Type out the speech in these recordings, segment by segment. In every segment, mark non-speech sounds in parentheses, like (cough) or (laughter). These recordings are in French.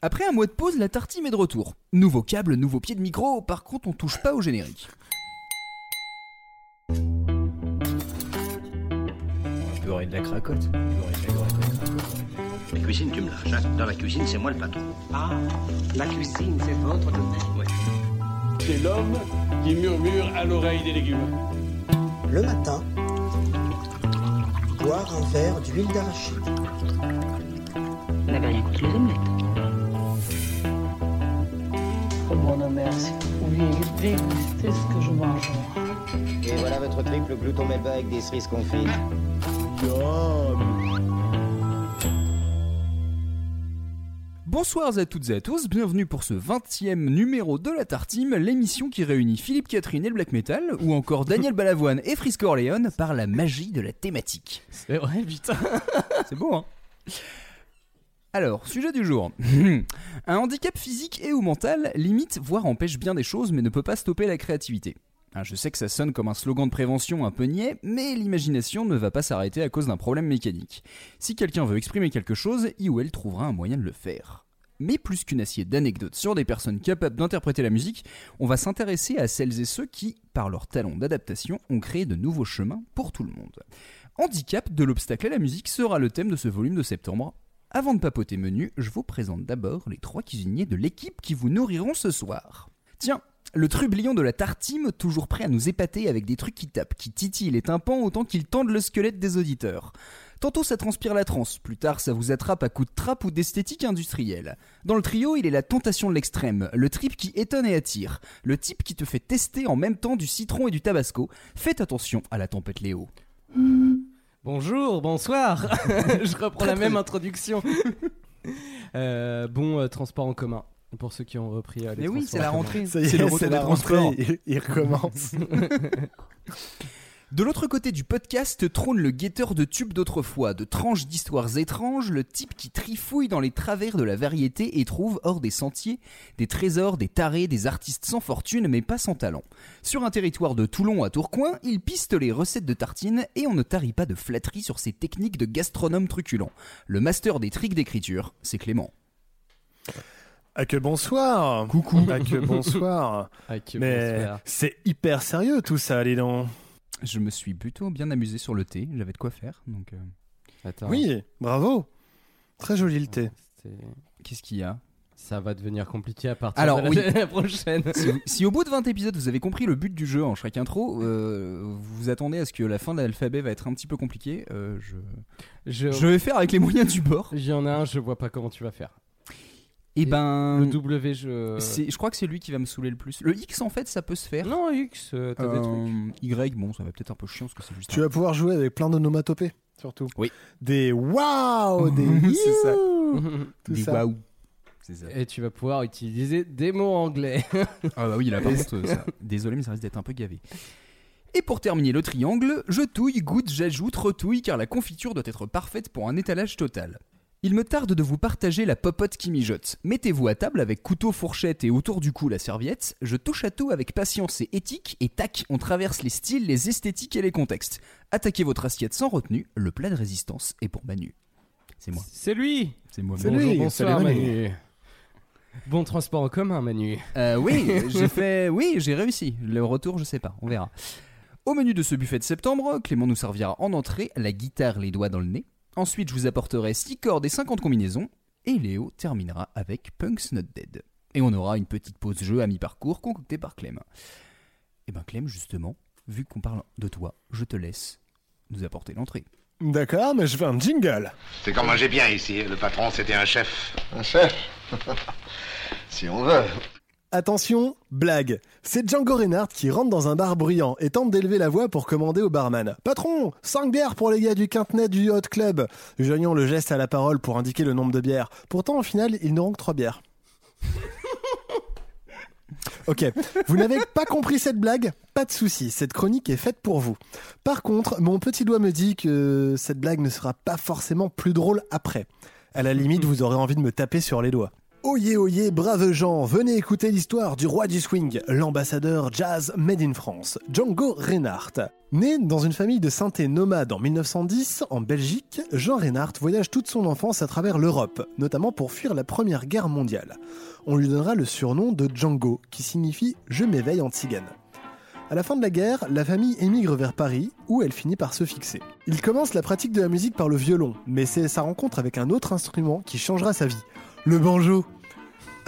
Après un mois de pause, la tartine est de retour. Nouveau câble, nouveau pied de micro, par contre on touche pas au générique. De la cracotte. Beurrer de la cracotte. La cuisine, tu me lâches. hein. Dans la cuisine, c'est moi le patron. Ah, la cuisine, c'est votre domaine. Ouais. C'est l'homme qui murmure à l'oreille des légumes. Le matin, boire un verre d'huile d'arachide. Vous n'avez rien contre les omelettes. Ce que je mange. Et voilà votre triple glouton melba avec des cerises confites. Bonsoir à toutes et à tous, bienvenue pour ce 20e numéro de la Tartime, l'émission qui réunit Philippe Catherine et le black metal, ou encore Daniel (laughs) Balavoine et Frisco Orléans par la magie de la thématique. C'est vrai, putain. (laughs) C'est beau, hein alors, sujet du jour. (laughs) Un handicap physique et ou mental limite, voire empêche bien des choses, mais ne peut pas stopper la créativité. Ah, je sais que ça sonne comme un slogan de prévention un peu niais, mais l'imagination ne va pas s'arrêter à cause d'un problème mécanique. Si quelqu'un veut exprimer quelque chose, il ou elle trouvera un moyen de le faire. Mais plus qu'une assiette d'anecdotes sur des personnes capables d'interpréter la musique, on va s'intéresser à celles et ceux qui, par leur talent d'adaptation, ont créé de nouveaux chemins pour tout le monde. Handicap de l'obstacle à la musique sera le thème de ce volume de septembre. Avant de papoter menu, je vous présente d'abord les trois cuisiniers de l'équipe qui vous nourriront ce soir. Tiens, le trublion de la tartime, toujours prêt à nous épater avec des trucs qui tapent, qui titillent les tympans autant qu'ils tendent le squelette des auditeurs. Tantôt ça transpire la transe, plus tard ça vous attrape à coups de trappe ou d'esthétique industrielle. Dans le trio, il est la tentation de l'extrême, le trip qui étonne et attire, le type qui te fait tester en même temps du citron et du tabasco. Faites attention à la tempête Léo. Bonjour, bonsoir. (laughs) je reprends la même introduction. (laughs) Euh, bon, euh, transport en commun. Pour ceux qui ont repris euh, les Mais oui, c'est la rentrée. Ça y est, C'est le retour des transports. il recommence. (laughs) De l'autre côté du podcast trône le guetteur de tubes d'autrefois, de tranches d'histoires étranges, le type qui trifouille dans les travers de la variété et trouve hors des sentiers des trésors, des tarés, des artistes sans fortune mais pas sans talent. Sur un territoire de Toulon à Tourcoing, il piste les recettes de tartines et on ne tarit pas de flatterie sur ses techniques de gastronome truculent. Le master des tricks d'écriture, c'est Clément. Ah que bonsoir Coucou Ah que bonsoir (laughs) Ah, que Mais bonsoir. c'est hyper sérieux tout ça, les dents. Je me suis plutôt bien amusé sur le thé, j'avais de quoi faire, donc... euh, Attends, Oui, bravo Très joli le thé. c'est- Qu'est-ce qu'il y a? Ça va devenir compliqué à partir Alors, de la, oui. (laughs) la prochaine. si, vous- si au bout de 20 épisodes vous avez compris le but du jeu en chaque intro, euh, vous vous attendez à ce que la fin de l'alphabet va être un petit peu compliquée, euh, je... Je, je vais faire avec les moyens du bord. il y en a un, je vois pas comment tu vas faire. Et ben, Le W, je. c'est- je crois que c'est lui qui va me saouler le plus. Le X en fait ça peut se faire. Non, X, euh, t'as des trucs. Euh, y, bon, ça va peut-être un peu chiant parce que c'est juste. Tu un- vas pouvoir jouer avec plein d'onomatopées, surtout. Oui. Des waouh Des (laughs) C'est ça. (laughs) Tout Des waouh. C'est ça. Et tu vas pouvoir utiliser des mots anglais. (laughs) Ah bah oui, là par contre, euh, ça- désolé, mais ça risque d'être un peu gavé. Et pour terminer le triangle, je touille, goûte, j'ajoute, retouille, car la confiture doit être parfaite pour un étalage total. Il me tarde de vous partager la popote qui mijote. Mettez-vous à table avec couteau, fourchette et autour du cou la serviette. Je touche à tout avec patience et éthique, et tac, on traverse les styles, les esthétiques et les contextes. Attaquez votre assiette sans retenue, le plat de résistance est pour Manu. C'est moi, C'est lui c'est moi. Bonjour, lui, bonsoir. Manu. Bon transport en commun, Manu. Euh, oui, (laughs) j'ai fait. Oui, j'ai réussi. Le retour, je sais pas, on verra. Au menu de ce buffet de septembre, Clément nous servira en entrée la guitare les doigts dans le nez. Ensuite, je vous apporterai 6 cordes et 50 combinaisons. Et Léo terminera avec Punk's Not Dead. Et on aura une petite pause jeu à mi-parcours concoctée par Clem. Et ben Clem, justement, vu qu'on parle de toi, je te laisse nous apporter l'entrée. D'accord, mais je veux un jingle. C'est quand manger bien ici. Le patron, c'était un chef. Un chef? (laughs) Si on veut. Attention, blague. C'est Django Reinhardt qui rentre dans un bar bruyant et tente d'élever la voix pour commander au barman. Patron, 5 bières pour les gars du Quintenet du Hot Club. Joignons le geste à la parole pour indiquer le nombre de bières. Pourtant, au final, il n'auront que 3 bières. (laughs) Ok, vous n'avez pas compris cette blague? Pas de souci, cette chronique est faite pour vous. Par contre, mon petit doigt me dit que cette blague ne sera pas forcément plus drôle après. À la limite, vous aurez envie de me taper sur les doigts. Oyez, oyez, braves gens, venez écouter l'histoire du roi du swing, l'ambassadeur jazz made in France, Django Reinhardt. Né dans une famille de synthé nomades en 1910 en Belgique, Jean Reinhardt voyage toute son enfance à travers l'Europe, notamment pour fuir la Première Guerre mondiale. On lui donnera le surnom de Django, qui signifie Je m'éveille en tzigane. À la fin de la guerre, la famille émigre vers Paris, où elle finit par se fixer. Il commence la pratique de la musique par le violon, mais c'est sa rencontre avec un autre instrument qui changera sa vie, le banjo.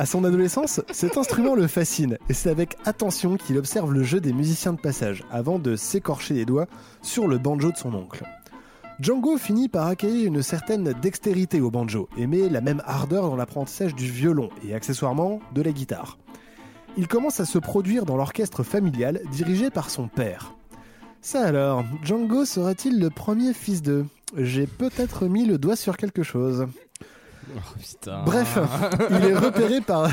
À son adolescence, cet instrument le fascine, et c'est avec attention qu'il observe le jeu des musiciens de passage, avant de s'écorcher les doigts sur le banjo de son oncle. Django finit par acquérir une certaine dextérité au banjo, et met la même ardeur dans l'apprentissage du violon, et accessoirement de la guitare il commence à se produire dans l'orchestre familial dirigé par son père. Ça alors, Django serait-il le premier fils de? J'ai peut-être mis le doigt sur quelque chose. Oh, Bref, il est repéré par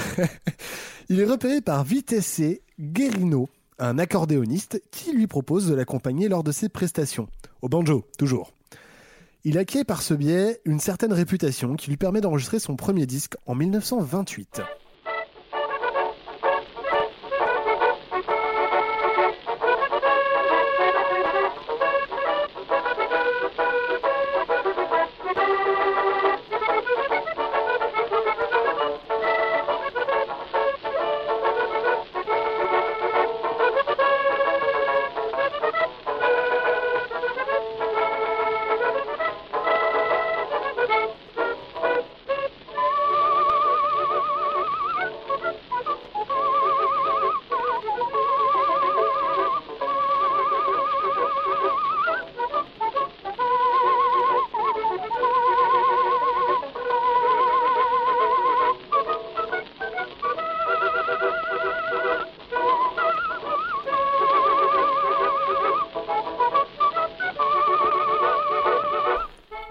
(laughs) il est repéré par Vitesse Guerino, un accordéoniste qui lui propose de l'accompagner lors de ses prestations au banjo toujours. Il acquiert par ce biais une certaine réputation qui lui permet d'enregistrer son premier disque en 1928.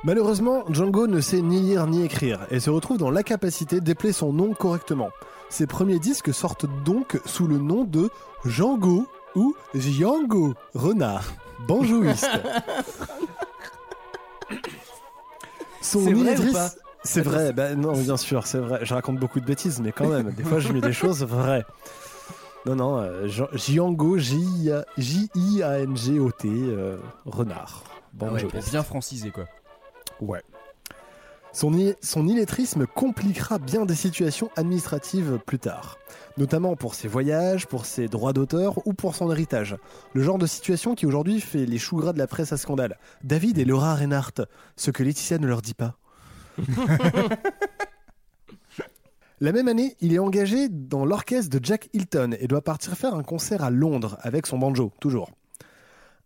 Malheureusement, Django ne sait ni lire ni écrire et se retrouve dans l'incapacité d'épeler son nom correctement. Ses premiers disques sortent donc sous le nom de Django ou Django Renard, banjoïste. (laughs) Son pas C'est vrai, ben non, bien sûr, c'est vrai. Je raconte beaucoup de bêtises, mais quand même, des fois je mets des choses vraies. Non, non, euh, Django, J-I-A-N-G-O-T, euh, renard. Ah ouais, pour bien franciser quoi. Ouais. Son, illettrisme compliquera bien des situations administratives plus tard, notamment pour ses voyages, pour ses droits d'auteur ou pour son héritage. Le genre de situation qui aujourd'hui fait les choux gras de la presse à scandale. David et Laura Reinhardt, ce que Laetitia ne leur dit pas. (laughs) La même année, il est engagé dans l'orchestre de Jack Hilton et doit partir faire un concert à Londres avec son banjo, toujours.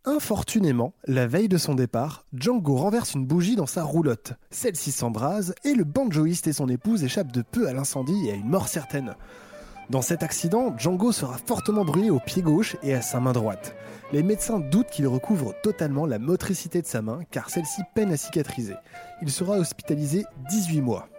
Infortunément, la veille de son départ, Django renverse une bougie dans sa roulotte. Celle-ci s'embrase et le banjoïste et son épouse échappent de peu à l'incendie et à une mort certaine. Dans cet accident, Django sera fortement brûlé au pied gauche et à sa main droite. Les médecins doutent qu'il recouvre totalement la motricité de sa main car celle-ci peine à cicatriser. Il sera hospitalisé 18 mois.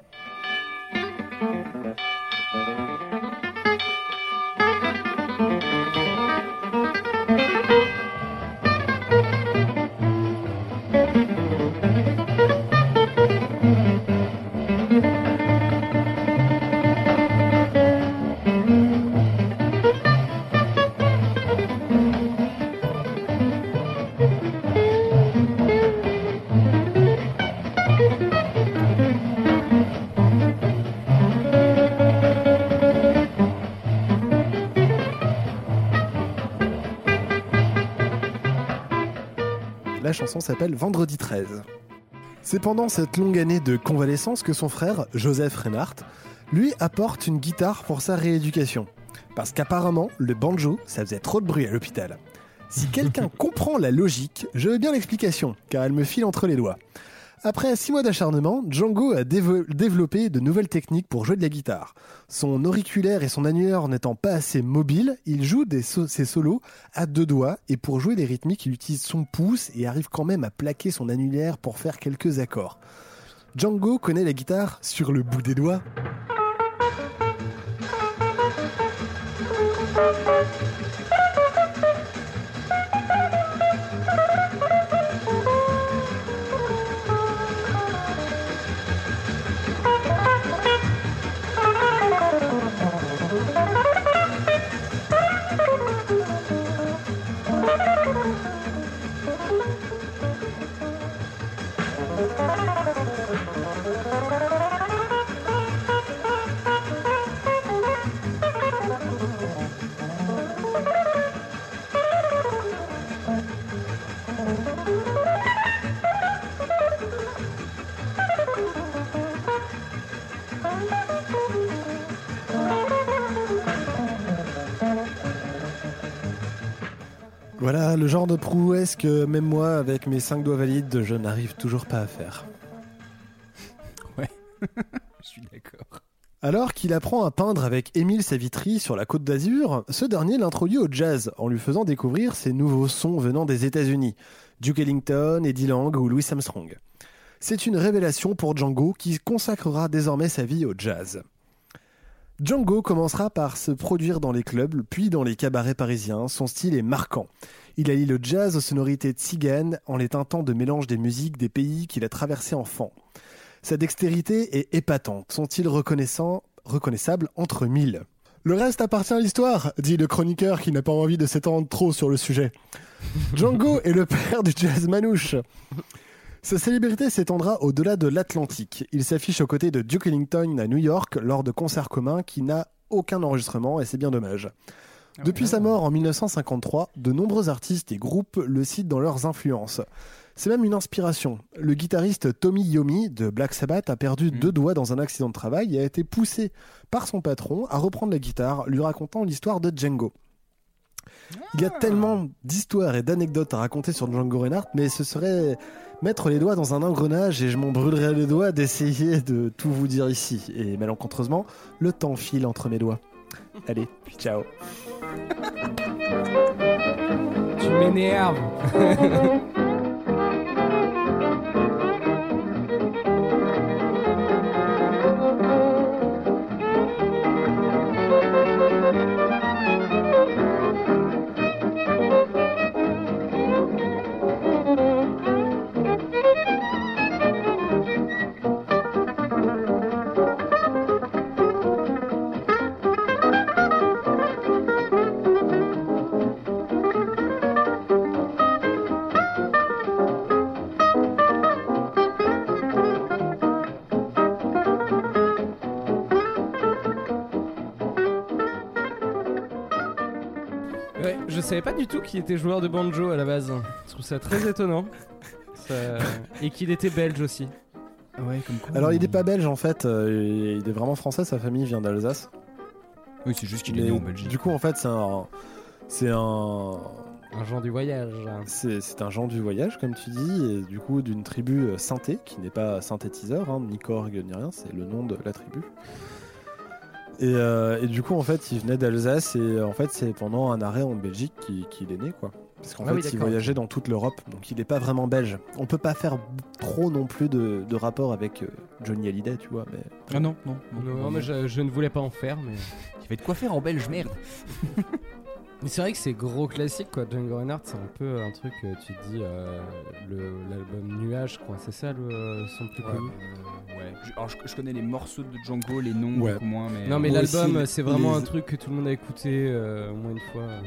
La chanson s'appelle Vendredi 13. C'est pendant cette longue année de convalescence que son frère, Joseph Reinhardt, lui apporte une guitare pour sa rééducation. Parce qu'apparemment, le banjo, ça faisait trop de bruit à l'hôpital. Si quelqu'un (laughs) comprend la logique, je veux bien l'explication, car elle me file entre les doigts. Après six mois d'acharnement, Django a développé de nouvelles techniques pour jouer de la guitare. Son auriculaire et son annulaire n'étant pas assez mobiles, il joue des ses solos à deux doigts et pour jouer les rythmiques, il utilise son pouce et arrive quand même à plaquer son annulaire pour faire quelques accords. Django connaît la guitare sur le bout des doigts. Le genre de prouesse que même moi, avec mes 5 doigts valides, je n'arrive toujours pas à faire. (laughs) (laughs) Je suis d'accord. Alors qu'il apprend à peindre avec Émile Savitry sur la côte d'Azur, ce dernier l'introduit au jazz en lui faisant découvrir ses nouveaux sons venant des États-Unis, Duke Ellington, Eddie Lang ou Louis Armstrong. C'est une révélation pour Django qui consacrera désormais sa vie au jazz. Django commencera par se produire dans les clubs, puis dans les cabarets parisiens. Son style est marquant. Il allie le jazz aux sonorités tziganes en les teintant de mélange des musiques des pays qu'il a traversés enfant. Sa dextérité est épatante, son style reconnaissant, reconnaissable entre mille. Le reste appartient à l'histoire, dit le chroniqueur qui n'a pas envie de s'étendre trop sur le sujet. Django est le père du jazz manouche. Sa célébrité s'étendra au-delà de l'Atlantique. Il s'affiche aux côtés de Duke Ellington à New York lors de concerts communs qui n'a aucun enregistrement et c'est bien dommage. Depuis sa mort en 1953, de nombreux artistes et groupes le citent dans leurs influences. C'est même une inspiration. Le guitariste Tommy Yomi de Black Sabbath a perdu deux doigts dans un accident de travail et a été poussé par son patron à reprendre la guitare, lui racontant l'histoire de Django. Il y a tellement d'histoires et d'anecdotes à raconter sur Django Reinhardt, mais ce serait mettre les doigts dans un engrenage et je m'en brûlerais les doigts d'essayer de tout vous dire ici. Et malencontreusement, le temps file entre mes doigts. Allez, ciao. Tu m'énerves. (laughs) pas du tout qu'il était joueur de banjo à la base. Je trouve ça très étonnant. Ça- Et qu'il était belge aussi. Ouais, comme quoi. Alors il n'est pas belge en fait, euh, il est vraiment français, sa famille vient d'Alsace. Oui, c'est juste qu'il est né en Belgique. Du coup en fait c'est un... C'est un... Un genre du voyage. C'est c'est un genre du voyage, comme tu dis, et du coup d'une tribu euh, synthé, qui n'est pas synthétiseur, hein, ni Korg, ni rien, c'est le nom de la tribu. Et, euh, et du coup, en fait, il venait d'Alsace, et euh, en fait, c'est pendant un arrêt en Belgique qu'il est né, quoi. Parce qu'en Ah fait, oui, il voyageait dans toute l'Europe, donc il n'est pas vraiment belge. On peut pas faire trop non plus de, de rapport avec euh, Johnny Hallyday, tu vois, mais... Ah non, non, Non, mais je, je ne voulais pas en faire, mais. (laughs) Il va de quoi faire en belge, merde. (laughs) Mais c'est vrai que c'est gros classique quoi. Django Reinhardt, c'est un peu un truc, euh, tu te dis, euh, le- l'album Nuage, quoi. C'est ça le son plus connu Euh, ouais. Je, alors, je, je connais les morceaux de Django, les noms Ouais. beaucoup moins, mais. Non, mais Moi aussi, l'album, les- c'est vraiment les- un truc que tout le monde a écouté euh, au moins une fois. euh.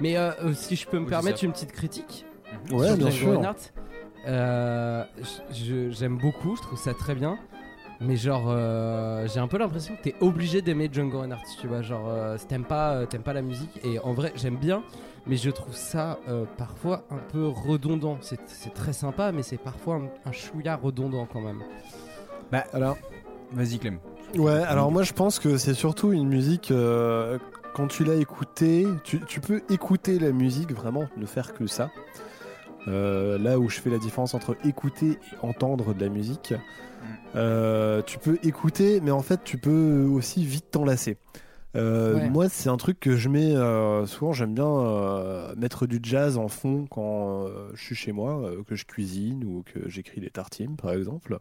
Mais euh, euh, si je peux me Oui, permettre une petite critique Ouais, sur bien Django sûr. Reinhardt, euh, je- je- j'aime beaucoup, je trouve ça très bien. Mais genre, euh, j'ai un peu l'impression que t'es obligé d'aimer Django Reinhardt, tu vois. Genre, euh, si t'aimes pas, euh, t'aimes pas la musique. Et en vrai, j'aime bien, mais je trouve ça euh, parfois un peu redondant. C'est c'est très sympa, mais c'est parfois un, un chouïa redondant quand même. Alors, Vas-y, Clem. Ouais, alors moi je pense que c'est surtout une musique, euh, quand tu l'as écoutée, tu, tu peux écouter la musique vraiment, ne faire que ça. Euh, là où je fais la différence entre écouter et entendre de la musique. Euh, tu peux écouter, mais en fait tu peux aussi vite t'enlacer. Euh, Ouais. Moi, c'est un truc que je mets euh, souvent. J'aime bien mettre du jazz en fond quand je suis chez moi, que je cuisine ou que j'écris les tartines, par exemple.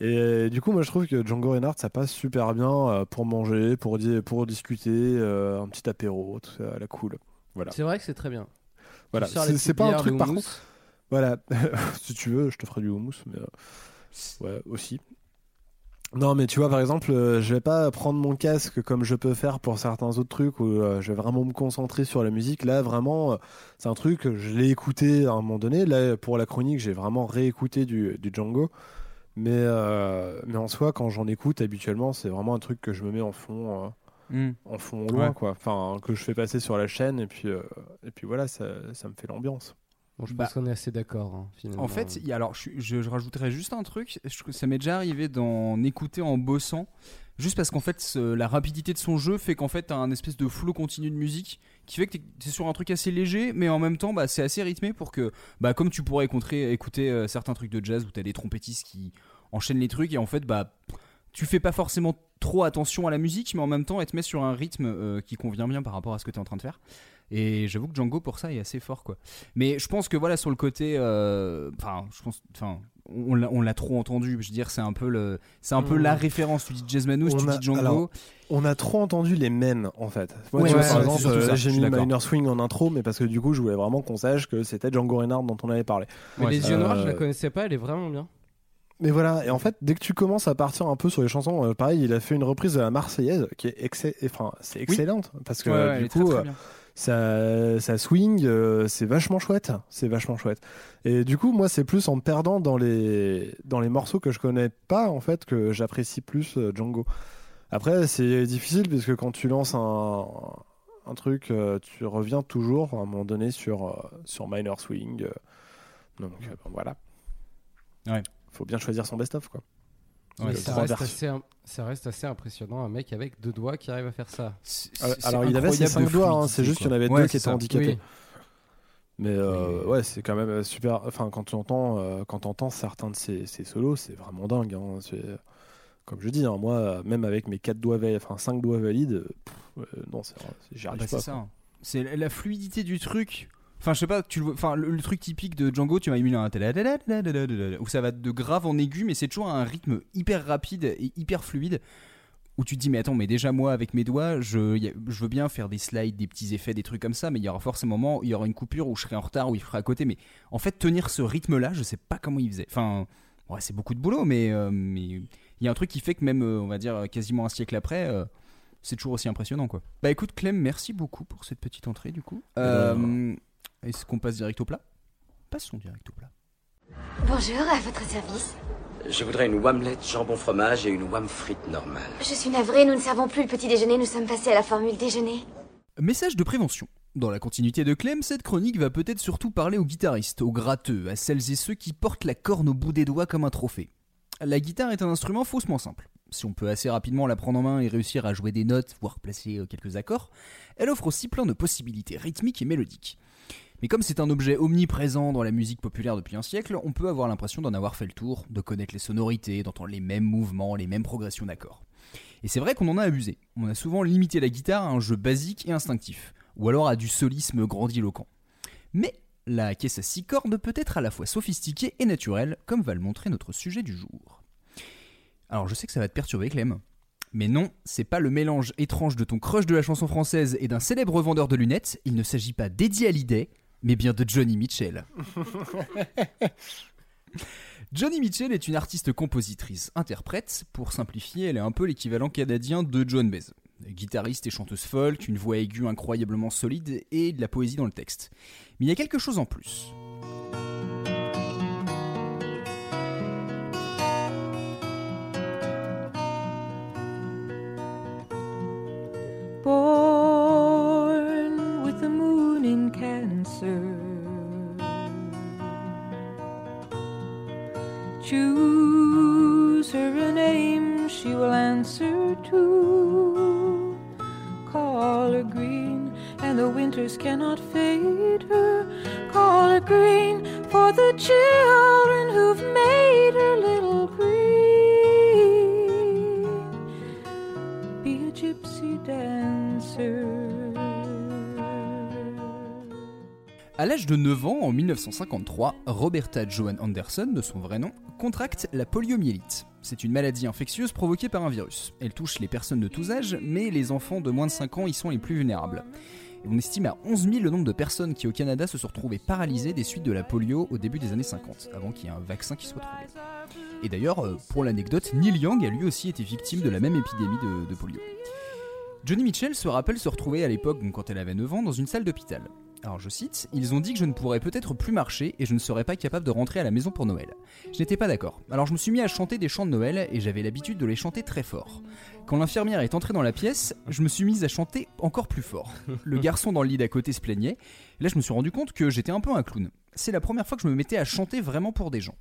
Et du coup, moi, je trouve que Django Reinhardt, ça passe super bien pour manger, pour, di- pour discuter, un petit apéro, tout ça, la cool. Voilà. C'est vrai que c'est très bien. Voilà. C'est pas un truc par contre. Voilà. (laughs) si tu veux, je te ferai du houmous, mais ouais, aussi. Non, mais tu vois, par exemple, euh, je vais pas prendre mon casque comme je peux faire pour certains autres trucs où euh, je vais vraiment me concentrer sur la musique. Là, vraiment, euh, c'est un truc, je l'ai écouté à un moment donné. Là, pour la chronique, j'ai vraiment réécouté du, du Django. Mais, euh, mais en soi, quand j'en écoute habituellement, c'est vraiment un truc que je me mets en fond, euh, Hmm. en fond loin, Ouais. quoi. Enfin, que je fais passer sur la chaîne et puis, euh, et puis voilà, ça, ça me fait l'ambiance. Bon, je Bah, pense qu'on est assez d'accord. hein, finalement. En fait, il y a- alors je, je, je rajouterais juste un truc. Je ça m'est déjà arrivé d'en écouter en bossant. Juste parce qu'en fait, ce- la rapidité de son jeu fait qu'en fait, t'as un espèce de flow continu de musique qui fait que t'es sur un truc assez léger, mais en même temps, bah, c'est assez rythmé pour que, bah, comme tu pourrais écouter, écouter euh, certains trucs de jazz où t'as des trompettistes qui enchaînent les trucs et en fait, bah, tu fais pas forcément trop attention à la musique, mais en même temps, elle te met sur un rythme euh, qui convient bien par rapport à ce que t'es en train de faire. Et j'avoue que Django pour ça est assez fort, quoi. Mais je pense que voilà, sur le côté, euh, enfin, je pense, enfin. On l'a- l'a trop entendu, je veux dire, c'est un peu le, c'est un peu la référence. Tu dis Jazz Manouche, On tu a- dis Django. alors, On a trop entendu les men en fait. Moi, Ouais, ouais, par exemple, euh, j'ai mis. Minor Swing en intro, mais parce que du coup, je voulais vraiment qu'on sache que c'était Django Reinhardt dont on avait parlé. Mais Ouais, les yeux noirs, je la euh, connaissais pas, elle est vraiment bien. Mais voilà, et en fait, dès que tu commences à partir un peu sur les chansons, euh, pareil, il a fait une reprise de la Marseillaise qui est excellente, enfin, c'est excellente parce que Ouais, ouais, elle du est très, coup, très euh. Ça, ça swing, euh, c'est vachement chouette, c'est vachement chouette. Et du coup, moi, c'est plus en me perdant dans les dans les morceaux que je connais pas en fait que j'apprécie plus euh, Django. Après, c'est difficile puisque quand tu lances un un truc, euh, tu reviens toujours à un moment donné sur sur Minor Swing. donc voilà. Ouais. Faut bien choisir son best-of quoi. Ouais, ça, reste assez, im- ça reste assez impressionnant, un mec avec deux doigts qui arrive à faire ça. C'est- Alors, c'est il avait ses cinq de doigts, hein, c'est juste qu'il y en avait Ouais, deux qui c'est étaient handicapés. Oui. Mais euh, Oui. ouais, c'est quand même super. Enfin, quand tu entends, euh, quand entends certains de ces, ces solos, c'est vraiment dingue. hein. C'est- Comme je dis, hein, moi, même avec mes quatre doigts, valides, enfin cinq doigts valides, euh, pff, euh, non, c'est- j'y Ah arrive bah, pas. c'est ça. C'est la- la fluidité du truc. Enfin, je sais pas, tu le... enfin, le, truc typique de Django, tu m'as mis un hein, où ça va de grave en aigu, mais c'est toujours un rythme hyper rapide et hyper fluide. Où tu te dis, mais attends, mais déjà moi, avec mes doigts, je, je veux bien faire des slides, des petits effets, des trucs comme ça, mais il y aura forcément il y aura une coupure où je serai en retard, où il fera à côté. Mais en fait, tenir ce rythme-là, je sais pas comment il faisait. Enfin, c'est beaucoup de boulot, euh, mais il y a un truc qui fait que même, euh, on va dire, quasiment un siècle après. Euh, c'est toujours aussi impressionnant quoi. Bah écoute Clem, merci beaucoup pour cette petite entrée du coup. Bah, est-ce qu'on passe direct au plat? Passons direct au plat. Bonjour, à votre service. Je voudrais une wamlette jambon fromage et une wam frite normale. Je suis navrée, nous ne servons plus le petit déjeuner, nous sommes passés à la formule déjeuner. Message de prévention. Dans la continuité de Clem, cette chronique va peut-être surtout parler aux guitaristes, aux gratteux, à celles et ceux qui portent la corne au bout des doigts comme un trophée. La guitare est un instrument faussement simple. Si on peut assez rapidement la prendre en main et réussir à jouer des notes, voire placer euh, quelques accords, elle offre aussi plein de possibilités rythmiques et mélodiques. Mais comme c'est un objet omniprésent dans la musique populaire depuis un siècle, on peut avoir l'impression d'en avoir fait le tour, de connaître les sonorités, d'entendre les mêmes mouvements, les mêmes progressions d'accords. Et c'est vrai qu'on en a abusé. On a souvent limité la guitare à un jeu basique et instinctif, ou alors à du solisme grandiloquent. Mais la caisse à six cordes peut être à la fois sophistiquée et naturelle, comme va le montrer notre sujet du jour. Alors je sais que ça va te perturber Clem, mais non, c'est pas le mélange étrange de ton crush de la chanson française et d'un célèbre vendeur de lunettes, il ne s'agit pas d'Eddie Hallyday, mais bien de Johnny Mitchell. (laughs) Johnny Mitchell est une artiste-compositrice, interprète, pour simplifier, elle est un peu l'équivalent canadien de Joan Baez. Guitariste et chanteuse folk, une voix aiguë incroyablement solide et de la poésie dans le texte. Mais il y a quelque chose en plus. In Cancer. Choose her a name she will answer to. Call her green, and the winters cannot fade her. Call her green for the children who've made her little green. Be a gypsy dancer. À l'âge de 9 ans, en 1953, Roberta Joan Anderson, de son vrai nom, contracte la poliomyélite. C'est une maladie infectieuse provoquée par un virus. Elle touche les personnes de tous âges, mais les enfants de moins de 5 ans y sont les plus vulnérables. On estime à 11 000 le nombre de personnes qui au Canada se sont retrouvées paralysées des suites de la polio au début des années 50, avant qu'il y ait un vaccin qui soit trouvé. Et d'ailleurs, euh, pour l'anecdote, Neil Young a lui aussi été victime de la même épidémie de, de polio. Johnny Mitchell se rappelle se retrouver à l'époque, quand elle avait 9 ans, dans une salle d'hôpital. Alors je cite, Ils ont dit que je ne pourrais peut-être plus marcher et je ne serais pas capable de rentrer à la maison pour Noël. Je n'étais pas d'accord. Alors je me suis mis à chanter des chants de Noël et j'avais l'habitude de les chanter très fort. Quand l'infirmière est entrée dans la pièce, je me suis mise à chanter encore plus fort. Le garçon dans le lit d'à côté se plaignait. Là je me suis rendu compte que j'étais un peu un clown. C'est la première fois que je me mettais à chanter vraiment pour des gens.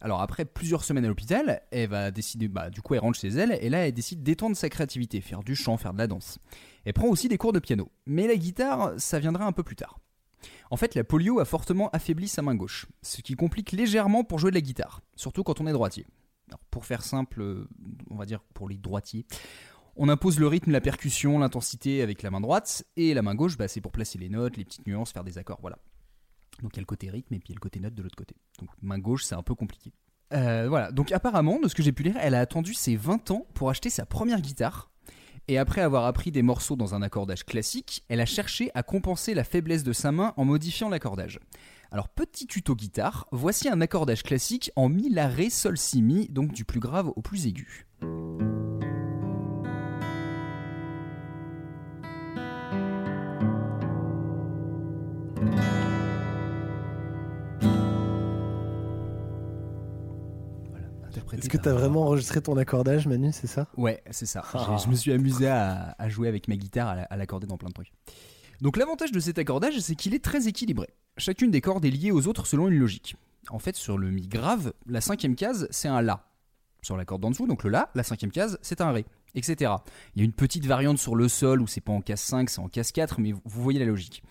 Alors après plusieurs semaines à l'hôpital, elle va décider, bah du coup elle rentre chez elle et là elle décide d'étendre sa créativité, faire du chant, faire de la danse. Elle prend aussi des cours de piano, mais la guitare, ça viendra un peu plus tard. En fait, la polio a fortement affaibli sa main gauche, ce qui complique légèrement pour jouer de la guitare, surtout quand on est droitier. Alors, pour faire simple, euh, on va dire pour les droitiers, on impose le rythme, la percussion, l'intensité avec la main droite, et la main gauche, bah, c'est pour placer les notes, les petites nuances, faire des accords, voilà. Donc il y a le côté rythme et puis il y a le côté note de l'autre côté. Donc main gauche, c'est un peu compliqué. Euh, voilà, donc apparemment, de ce que j'ai pu lire, elle a attendu ses 20 ans pour acheter sa première guitare. Et après avoir appris des morceaux dans un accordage classique, elle a cherché à compenser la faiblesse de sa main en modifiant l'accordage. Alors petit tuto guitare, voici un accordage classique en mi la ré sol si mi, donc du plus grave au plus aigu. Interprété Est-ce que t'as vraiment enregistré ton accordage, Manu, c'est ça? Ouais, c'est ça. Ah. Je me suis amusé à, à jouer avec ma guitare, à l'accorder dans plein de trucs. Donc l'avantage de cet accordage, c'est qu'il est très équilibré. Chacune des cordes est liée aux autres selon une logique. En fait, sur le mi grave, la cinquième case, c'est un La. Sur la corde d'en dessous, donc le La, la cinquième case, c'est un Ré, Il y a une petite variante sur le Sol où c'est pas en case 5, c'est en case 4, mais vous- voyez la logique.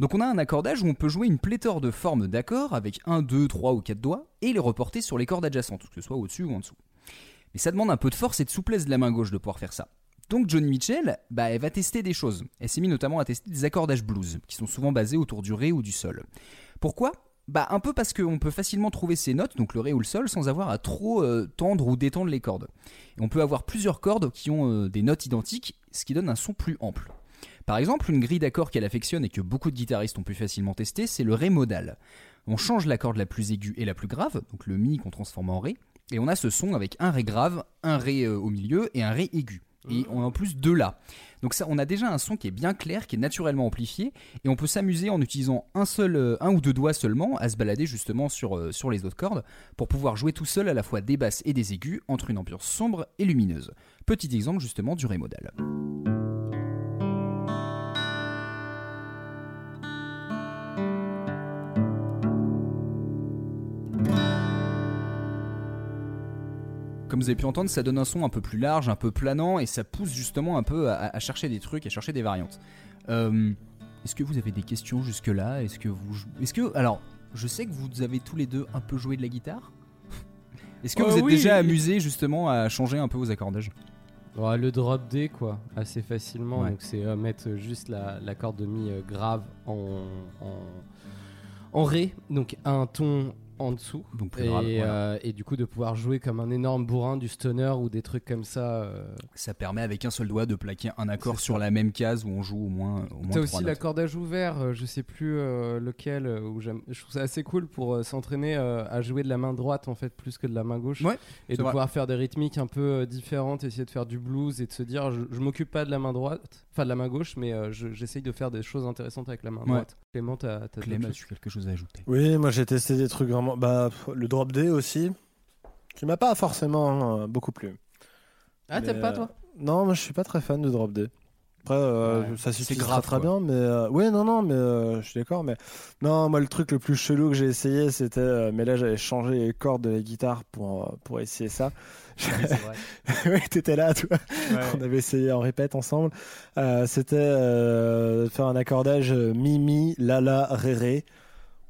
Donc on a un accordage où on peut jouer une pléthore de formes d'accords avec 1, 2, 3 ou 4 doigts et les reporter sur les cordes adjacentes, que ce soit au-dessus ou en dessous. Mais ça demande un peu de force et de souplesse de la main gauche de pouvoir faire ça. Donc Johnny Mitchell, bah, elle va tester des choses. Elle s'est mise notamment à tester des accordages blues, qui sont souvent basés autour du Ré ou du Sol. Pourquoi? Bah un peu parce qu'on peut facilement trouver ces notes, donc le Ré ou le Sol, sans avoir à trop euh, tendre ou détendre les cordes. Et on peut avoir plusieurs cordes qui ont euh, des notes identiques, ce qui donne un son plus ample. Par exemple, une grille d'accords qu'elle affectionne et que beaucoup de guitaristes ont pu facilement tester, c'est le Ré modal. On change la corde la plus aiguë et la plus grave, donc le Mi qu'on transforme en Ré, et on a ce son avec un Ré grave, un Ré euh, au milieu et un Ré aigu. Et on a en plus deux La. Donc ça, on a déjà un son qui est bien clair, qui est naturellement amplifié, et on peut s'amuser en utilisant un seul, euh, un ou deux doigts seulement à se balader justement sur, euh, sur les autres cordes pour pouvoir jouer tout seul à la fois des basses et des aigus entre une ambiance sombre et lumineuse. Petit exemple justement du Ré Comme vous avez pu entendre, ça donne un son un peu plus large, un peu planant, et ça pousse justement un peu à, à chercher des trucs, à chercher des variantes. Euh, Est-ce que vous avez des questions jusque-là? Est-ce que vous, est-ce que, alors, je sais que vous avez tous les deux un peu joué de la guitare. (laughs) Est-ce que Euh, vous êtes oui. déjà amusé justement à changer un peu vos accordages? Ouais, le drop D quoi, assez facilement. Ouais. Donc c'est euh, mettre juste la, la corde de mi grave en, en, en Ré, donc un ton en dessous. Donc plus et, grave, voilà. euh, et du coup de pouvoir jouer comme un énorme bourrin du stoner ou des trucs comme ça. euh. Ça permet avec un seul doigt de plaquer un accord sur ça. la même case où on joue au moins, au moins T'as aussi l'accordage ouvert, euh, je sais plus euh, lequel, où j'aime- je trouve ça assez cool pour euh, s'entraîner euh, à jouer de la main droite en fait plus que de la main gauche. Ouais, et de vrai. pouvoir faire des rythmiques un peu différentes, essayer de faire du blues et de se dire je, je m'occupe pas de la main droite, enfin de la main gauche, mais euh, je- j'essaye de faire des choses intéressantes avec la main Ouais. droite. Clément, t'as d'autres as-tu quelque chose à ajouter? Oui, moi j'ai testé des trucs vraiment. Bah, le drop D aussi, qui m'a pas forcément euh, beaucoup plu. Ah, t'aimes pas euh, toi? Non, moi je suis pas très fan de drop D. Après, euh, Ouais, ça s'utilise grave, très, bien, mais euh, ouais, non, non, mais euh, je suis d'accord, mais non, moi le truc le plus chelou que j'ai essayé, c'était, mais là j'avais changé les cordes de la guitare pour pour essayer ça. oui, (laughs) t'étais là, toi. On avait essayé en répète ensemble. C'était faire un accordage mi mi la la ré ré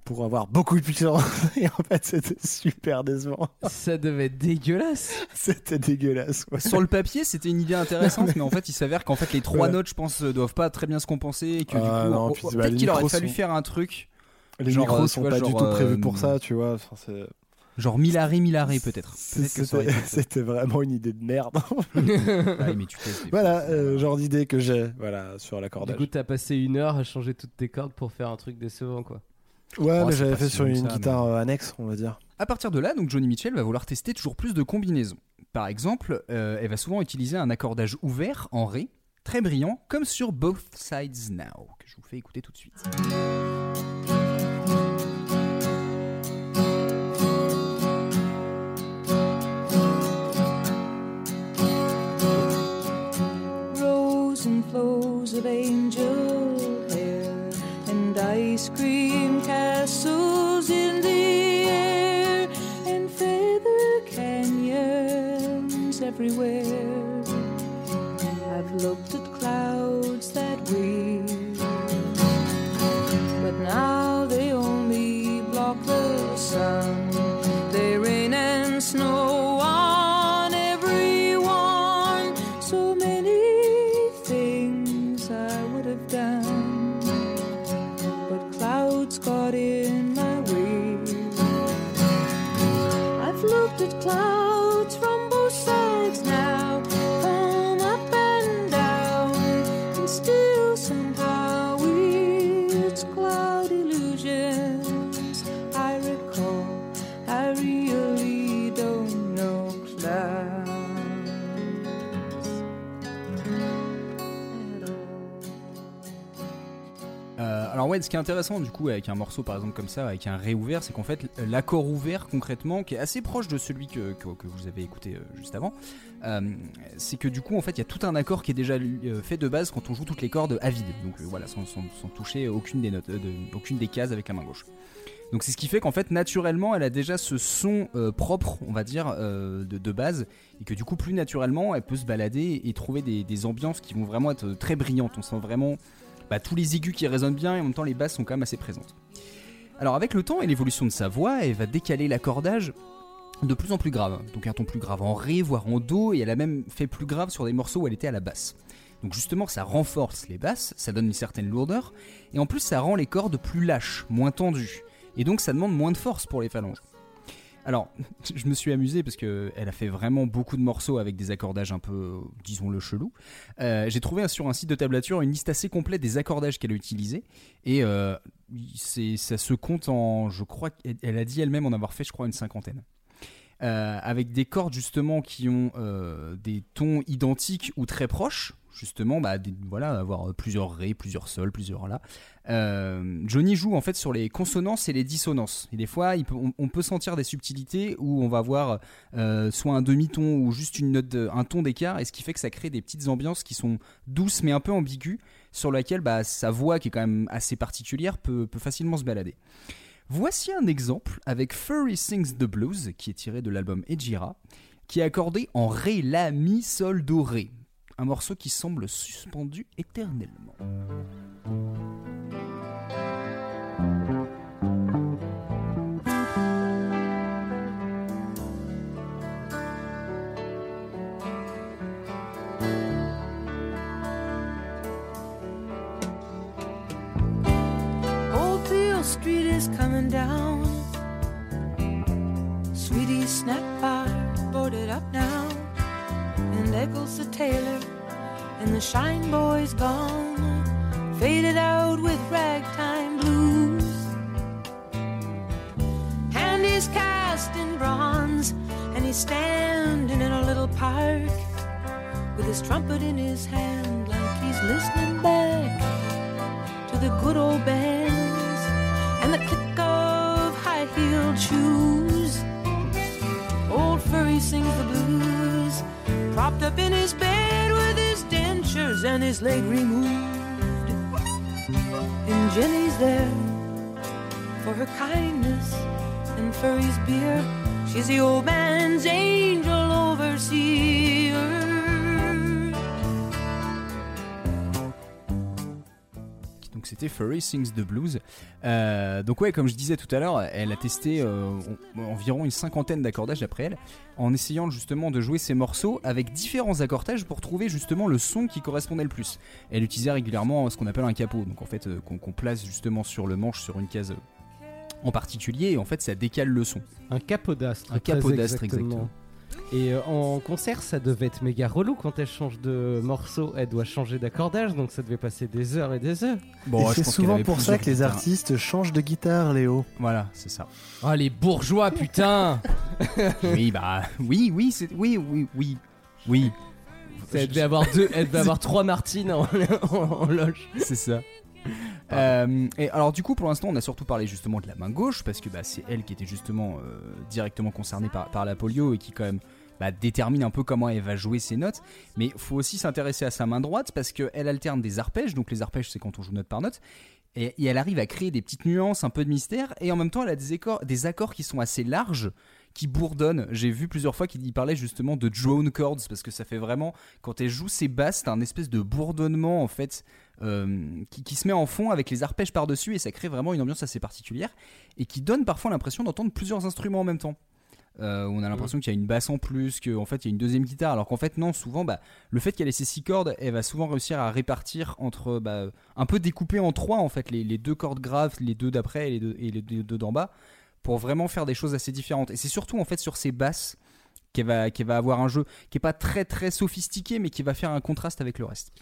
pour avoir beaucoup de puissance. (laughs) Et en fait, c'était super décevant. Ça devait être dégueulasse. (laughs) c'était dégueulasse. ouais. Sur le papier, c'était une idée intéressante, mais en fait, il s'avère qu'en fait, les trois Ouais. notes, je pense, euh, doivent pas très bien se compenser. Et que du Ah, coup, non, oh, puis, oh, bah, peut-être les qu'il aurait fallu sont- faire un truc, Les Genre, micros euh, tu sont vois, pas du genre, tout prévus euh, pour ça, tu vois. Enfin, c'est- genre milaré, milaré peut-être. (laughs) C'était vraiment une idée de merde. Ouais, mais tu testes des voilà, euh, genre d'idée que j'ai voilà, sur Du l'accordage. coup, t'as passé une heure à changer toutes tes cordes pour faire un truc décevant quoi. Ouais, Oh, mais j'avais fait sur une ça, guitare euh, annexe, on va dire. À partir de là, donc Johnny Mitchell va vouloir tester toujours plus de combinaisons. Par exemple, euh, elle va souvent utiliser un accordage ouvert en Ré, très brillant, comme sur Both Sides Now, que je vous fais écouter tout de suite. Rows and flows of angel hair and ice cream souls in the air and feather canyons everywhere. I've looked at ouais, ce qui est intéressant du coup avec un morceau par exemple comme ça, avec un ré ouvert, c'est qu'en fait l'accord ouvert concrètement, qui est assez proche de celui que, que, vous avez écouté euh, juste avant, euh, c'est que du coup en fait il y a tout un accord qui est déjà euh, fait de base quand on joue toutes les cordes à vide, donc voilà, sans, toucher aucune des notes, aucune des cases avec la main gauche. Donc c'est ce qui fait qu'en fait naturellement elle a déjà ce son propre, on va dire, de, base, et que du coup plus naturellement elle peut se balader et trouver des ambiances qui vont vraiment être très brillantes. On sent vraiment bah, tous les aigus qui résonnent bien et en même temps les basses sont quand même assez présentes. Alors avec le temps et l'évolution de sa voix, elle va décaler l'accordage de plus en plus grave. Donc un ton plus grave en ré, voire en do, et elle a même fait plus grave sur des morceaux où elle était à la basse. Donc justement ça renforce les basses, ça donne une certaine lourdeur, et en plus ça rend les cordes plus lâches, moins tendues, et donc ça demande moins de force pour les phalanges. Alors, (laughs) je me suis amusé parce que elle a fait vraiment beaucoup de morceaux avec des accordages un peu, disons-le, chelou. Euh, J'ai trouvé sur un site de tablature une liste assez complète des accordages qu'elle a utilisés et euh, ça se compte en, je crois, qu'elle- elle a dit elle-même en avoir fait, je crois, une cinquantaine. Euh, avec des cordes justement qui ont des tons identiques ou très proches, justement, bah, voilà, avoir euh, plusieurs ré, plusieurs sols, plusieurs la. Euh, Johnny joue en fait sur les consonances et les dissonances. Et des fois, on, peut sentir des subtilités où on va voir euh, soit un demi-ton ou juste une note, un ton d'écart, et ce qui fait que ça crée des petites ambiances qui sont douces mais un peu ambiguës, sur laquelle bah, sa voix, qui est quand même assez particulière, peut, peut facilement se balader. Voici un exemple avec Furry Sings the Blues, qui est tiré de l'album Ejira, qui est accordé en Ré, La, Mi, Sol, Do, Ré. Un morceau qui semble suspendu éternellement. Street is coming down. Sweetie snap bar boarded up now. Eccles the tailor and the shine boy's gone. Faded out with ragtime blues. And he's cast in bronze and he's standing in a little park with his trumpet in his hand like he's listening back to the good old bands his leg removed. And Jenny's there for her kindness and Furry's beer. She's the old man's angel overseer. C'était Furry Sings the Blues. Euh, donc ouais, comme je disais tout à l'heure, elle a testé euh, en- environ une cinquantaine d'accordages d'après elle, en essayant justement de jouer ces morceaux avec différents accordages pour trouver justement le son qui correspondait le plus. Elle utilisait régulièrement ce qu'on appelle un capot, donc en fait euh, qu'on place justement sur le manche sur une case en particulier, et en fait ça décale le son. Un capodastre. Un capodastre, exactement. Et euh, en concert, ça devait être méga relou quand elle change de morceau. Elle doit changer d'accordage, donc ça devait passer des heures et des heures. Et c'est souvent pour ça que les artistes changent de guitare, Léo. Voilà, c'est ça. Ah, les bourgeois, putain (laughs) oui, bah, oui, oui, c'est, oui, oui, oui, oui. Elle devait avoir deux, elle devait avoir trois Martines en, (laughs) en- en loge. C'est ça. Euh, et alors du coup pour l'instant on a surtout parlé justement de la main gauche parce que bah, c'est elle qui était justement euh, directement concernée par, par la polio et qui quand même bah, détermine un peu comment elle va jouer ses notes mais faut aussi s'intéresser à sa main droite parce qu'elle alterne des arpèges donc les arpèges c'est quand on joue note par note et, elle arrive à créer des petites nuances un peu de mystère et en même temps elle a des accords, qui sont assez larges qui bourdonnent. J'ai vu plusieurs fois qu'il parlait justement de drone chords parce que ça fait vraiment quand elle joue ses basses, t'as un espèce de bourdonnement en fait euh, qui, qui se met en fond avec les arpèges par dessus et ça crée vraiment une ambiance assez particulière et qui donne parfois l'impression d'entendre plusieurs instruments en même temps. Euh, on a l'impression qu'il y a une basse en plus, qu'en fait il y a une deuxième guitare, alors qu'en fait non, souvent bah, le fait qu'elle ait ces six cordes, elle va souvent réussir à répartir entre bah, un peu découper en trois en fait les, les deux cordes graves, les deux d'après et les deux, et les deux deux d'en bas, pour vraiment faire des choses assez différentes. Et c'est surtout en fait sur ces basses qu'elle va, qu'elle va avoir un jeu qui est pas très très sophistiqué, mais qui va faire un contraste avec le reste.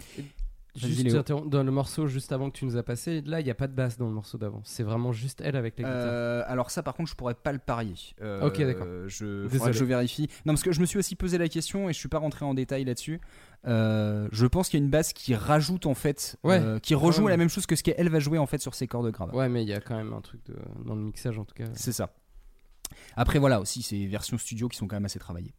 Juste dans le morceau juste avant que tu nous as passé, là il n'y a pas de basse dans le morceau d'avant. C'est vraiment juste elle avec la guitare. Euh, alors ça par contre je pourrais pas le parier. Euh, Ok, d'accord. Je, que vérifie. Non parce que je me suis aussi posé la question et je suis pas rentré en détail là-dessus. Euh, je pense qu'il y a une basse qui rajoute en fait, Ouais. euh, qui rejoue Ouais. la même chose que ce qu'elle va jouer en fait sur ses cordes graves. Ouais, mais il y a quand même un truc de... dans le mixage en tout cas. C'est ça. Après voilà aussi ces versions studio qui sont quand même assez travaillées.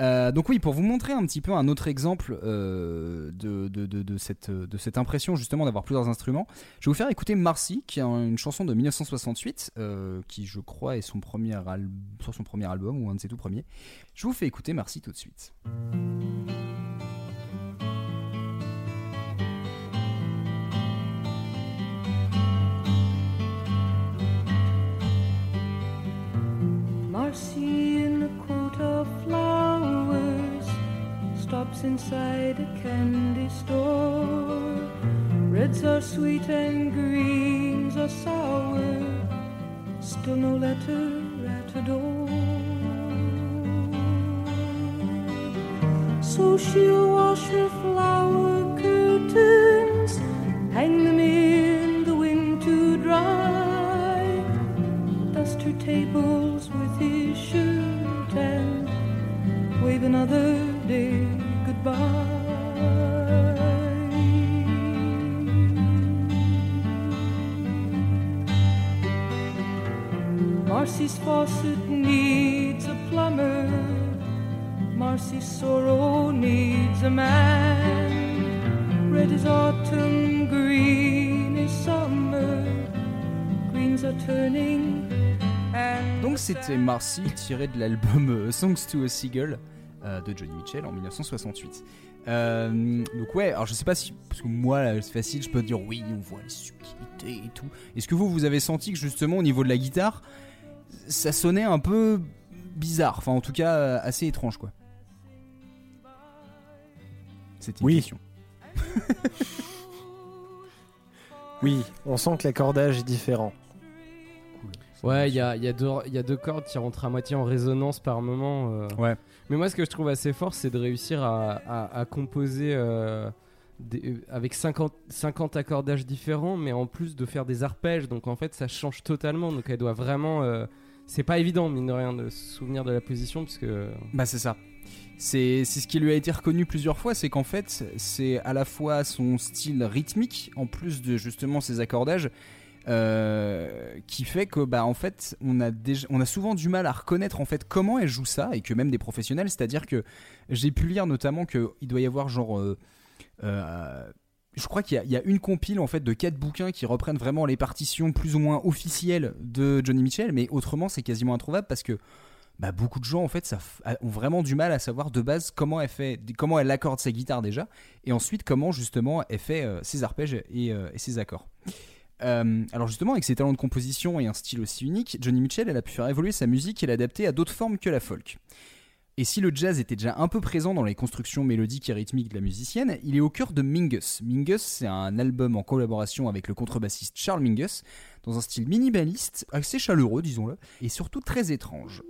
Euh, donc oui pour vous montrer un petit peu un autre exemple euh, de, de, cette, de cette impression justement d'avoir plusieurs instruments, je vais vous faire écouter Marcy qui est une chanson de 1968 euh, qui je crois est son premier son premier album ou un de ses tout premiers. Je vous fais écouter Marcy tout de suite. In a coat of flowers stops inside a candy store. Reds are sweet and greens are sour. Still no letter at her door. So she'll wash her flower curtains, hang them in the wind to dry dust her tables with his shirt and wave another day goodbye. Marcy's faucet needs a plumber. Marcy's sorrow needs a man. Red is autumn, green is summer. Greens are turning Donc c'était Marcy tiré de l'album euh, Songs to a Seagull euh, de Johnny Mitchell en 1968. Euh, donc ouais, alors je sais pas si parce que moi là, c'est facile, je peux dire oui, on voit les subtilités et tout. Est-ce que vous vous avez senti que justement au niveau de la guitare, ça sonnait un peu bizarre, enfin en tout cas assez étrange quoi. C'était une Oui. question. (laughs) Oui, on sent que l'accordage est différent. Ouais, il y a, il y, a deux- il y a deux cordes qui rentrent à moitié en résonance par moment. euh. Ouais. Mais moi, ce que je trouve assez fort, c'est de réussir à, à- à composer euh, des- euh, avec 50, 50 accordages différents, mais en plus de faire des arpèges. Donc en fait, ça change totalement. Donc elle doit vraiment. euh, c'est pas évident, mine de rien, de se souvenir de la position, parce que. Bah c'est ça. C'est ce qui lui a été reconnu plusieurs fois, c'est qu'en fait, c'est à la fois son style rythmique, en plus de justement ses accordages, euh, qui fait que bah en fait, on a déjà, on a souvent du mal à reconnaître en fait comment elle joue ça, et que même des professionnels, c'est-à-dire que j'ai pu lire notamment que il doit y avoir genre euh, euh, je crois qu'il y, a- une compile en fait de quatre bouquins qui reprennent vraiment les partitions plus ou moins officielles de Johnny Mitchell, mais autrement c'est quasiment introuvable parce que bah, beaucoup de gens en fait ont vraiment du mal à savoir de base comment elle fait, comment elle accorde sa guitare déjà, et ensuite comment justement elle fait ses arpèges et ses accords. Euh, alors justement, avec ses talents de composition et un style aussi unique, Johnny Mitchell elle a pu faire évoluer sa musique et l'adapter à d'autres formes que la folk. Et si le jazz était déjà un peu présent dans les constructions mélodiques et rythmiques de la musicienne, il est au cœur de Mingus. Mingus, c'est un album en collaboration avec le contrebassiste Charles Mingus, dans un style minimaliste, assez chaleureux, disons-le, et surtout très étrange.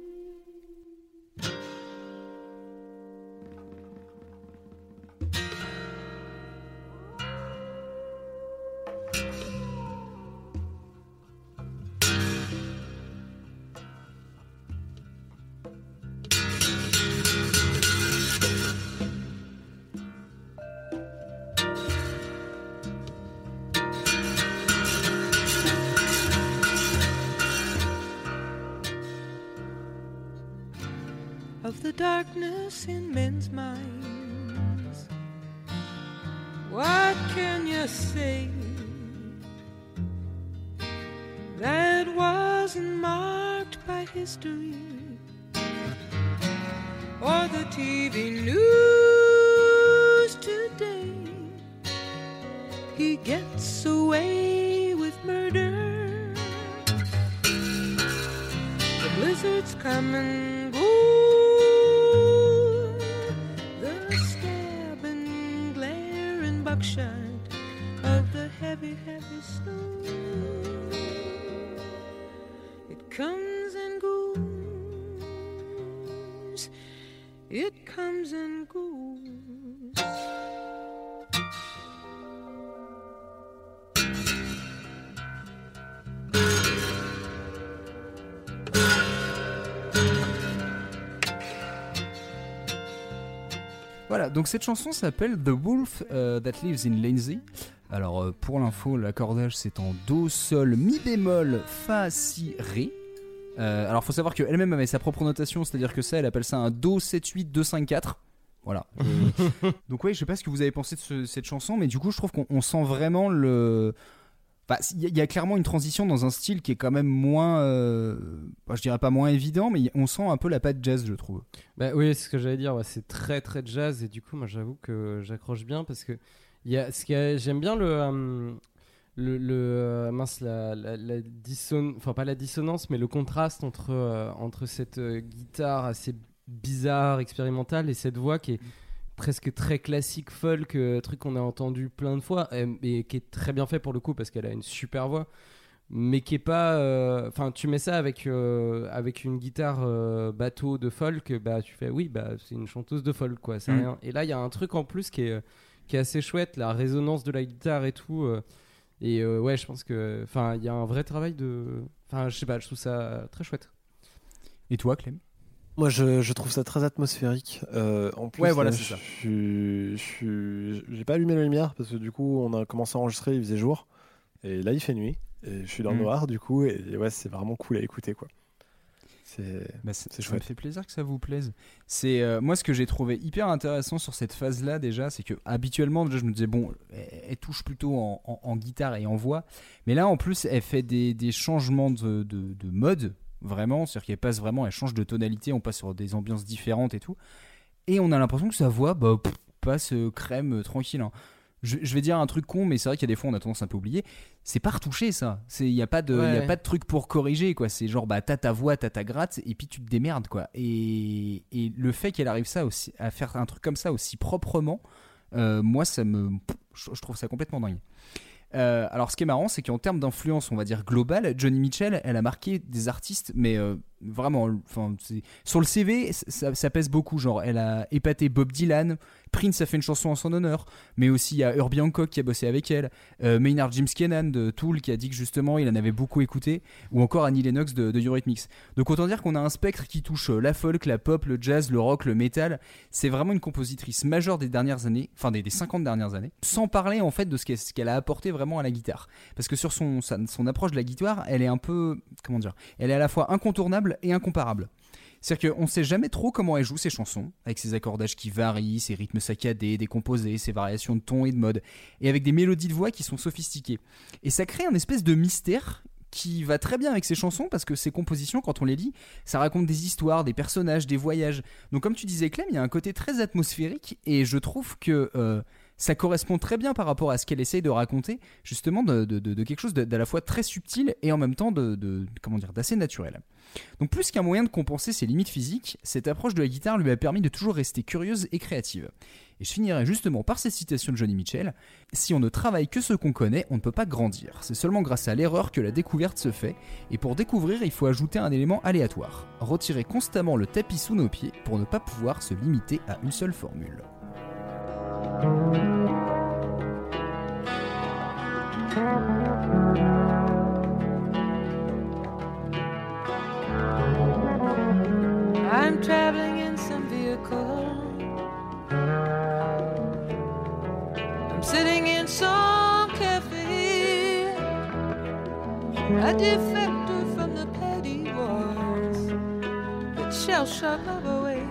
Voilà, donc cette chanson s'appelle The Wolf euh, That Lives in Lindsay. Alors euh, pour l'info, l'accordage c'est en Do, Sol, Mi bémol, Fa, Si, Ré. Euh, alors faut savoir qu'elle-même avait sa propre notation, c'est-à-dire que ça, elle appelle ça un Do 7 8 2 5 4. Voilà. (laughs) Donc oui, je sais pas ce que vous avez pensé de ce- cette chanson, mais du coup je trouve qu'on on sent vraiment le... Enfin, il y, a- clairement une transition dans un style qui est quand même moins... euh, bah, je dirais pas moins évident, mais on sent un peu la patte jazz, je trouve. Bah oui, c'est ce que j'allais dire. c'est très très jazz et du coup, moi, j'avoue que j'accroche bien parce que j'aime bien le euh, euh, mince la, la, la disson- enfin pas la dissonance, mais le contraste entre euh, entre cette guitare assez bizarre, expérimentale et cette voix qui est presque très classique folk, euh, truc qu'on a entendu plein de fois et, et qui est très bien fait pour le coup parce qu'elle a une super voix mais qui est pas euh, enfin tu mets ça avec euh, avec une guitare bateau de folk bah tu fais oui bah c'est une chanteuse de folk quoi c'est Mm. rien. Et là il y a un truc en plus qui est qui est assez chouette la résonance de la guitare et tout et ouais je pense que enfin il y a un vrai travail de enfin je sais pas je trouve ça très chouette. Et toi, Clem? Moi, je, je trouve ça très atmosphérique. Euh, en plus, Ouais, voilà, là, c'est ça. je J'ai pas allumé la lumière parce que du coup, on a commencé à enregistrer, il faisait jour. Et là, il fait nuit. Et je suis dans le Mm. noir, du coup. Et ouais, c'est vraiment cool à écouter, quoi. C'est Bah, c'est c'est ça me chouette. fait plaisir que ça vous plaise. C'est euh, moi ce que j'ai trouvé hyper intéressant sur cette phase-là déjà, c'est que habituellement déjà je me disais bon, elle, elle touche plutôt en, en- en guitare et en voix, mais là en plus elle fait des, des changements de, de, de mode vraiment, c'est-à-dire qu'elle passe vraiment, elle change de tonalité, on passe sur des ambiances différentes et tout, et on a l'impression que sa voix bah, pff, passe euh, crème euh, tranquille. hein. Je, je vais dire un truc con, mais c'est vrai qu'il y a des fois on a tendance à un peu oublier. C'est pas retouché ça. C'est il y a pas de il y a Ouais. pas de truc pour corriger quoi. C'est genre bah t'as ta voix, t'as ta gratte et puis tu te démerdes quoi. Et, et le fait qu'elle arrive ça aussi à faire un truc comme ça aussi proprement, euh, moi ça me je, je trouve ça complètement dingue. Euh, alors ce qui est marrant, c'est qu'en termes d'influence, on va dire globale, Johnny Mitchell, elle a marqué des artistes, mais euh, vraiment, sur le CV, ça, pèse beaucoup. Genre, elle a épaté Bob Dylan, Prince a fait une chanson en son honneur, mais aussi il y a Herbie Hancock qui a bossé avec elle, euh, Maynard James Keenan de Tool qui a dit que justement il en avait beaucoup écouté, ou encore Annie Lennox de, de Eurythmics. Donc autant dire qu'on a un spectre qui touche la folk, la pop, le jazz, le rock, le metal. C'est vraiment une compositrice majeure des dernières années, enfin des, des 50 dernières années, sans parler en fait de ce qu'elle a apporté vraiment à la guitare. Parce que sur son, approche de la guitare, elle est un peu, comment dire, elle est à la fois incontournable et incomparable. C'est-à-dire qu'on ne sait jamais trop comment elle joue ses chansons, avec ses accordages qui varient, ses rythmes saccadés, décomposés, ses variations de ton et de mode, et avec des mélodies de voix qui sont sophistiquées. Et ça crée un espèce de mystère qui va très bien avec ses chansons parce que ses compositions, quand on les lit, ça raconte des histoires, des personnages, des voyages. Donc comme tu disais Clem, il y a un côté très atmosphérique et je trouve que euh, ça correspond très bien par rapport à ce qu'elle essaye de raconter, justement de, quelque chose d'à la fois très subtil et en même temps de, comment d'assez naturel. Donc plus qu'un moyen de compenser ses limites physiques, cette approche de la guitare lui a permis de toujours rester curieuse et créative. Et je finirai justement par cette citation de Johnny Mitchell Si on ne travaille que ce qu'on connaît, on ne peut pas grandir. C'est seulement grâce à l'erreur que la découverte se fait, et pour découvrir, il faut ajouter un élément aléatoire. Retirer constamment le tapis sous nos pieds pour ne pas pouvoir se limiter à une seule formule. I'm traveling in some vehicle. I'm sitting in some cafe. A defector from the petty wars that shall shut love away.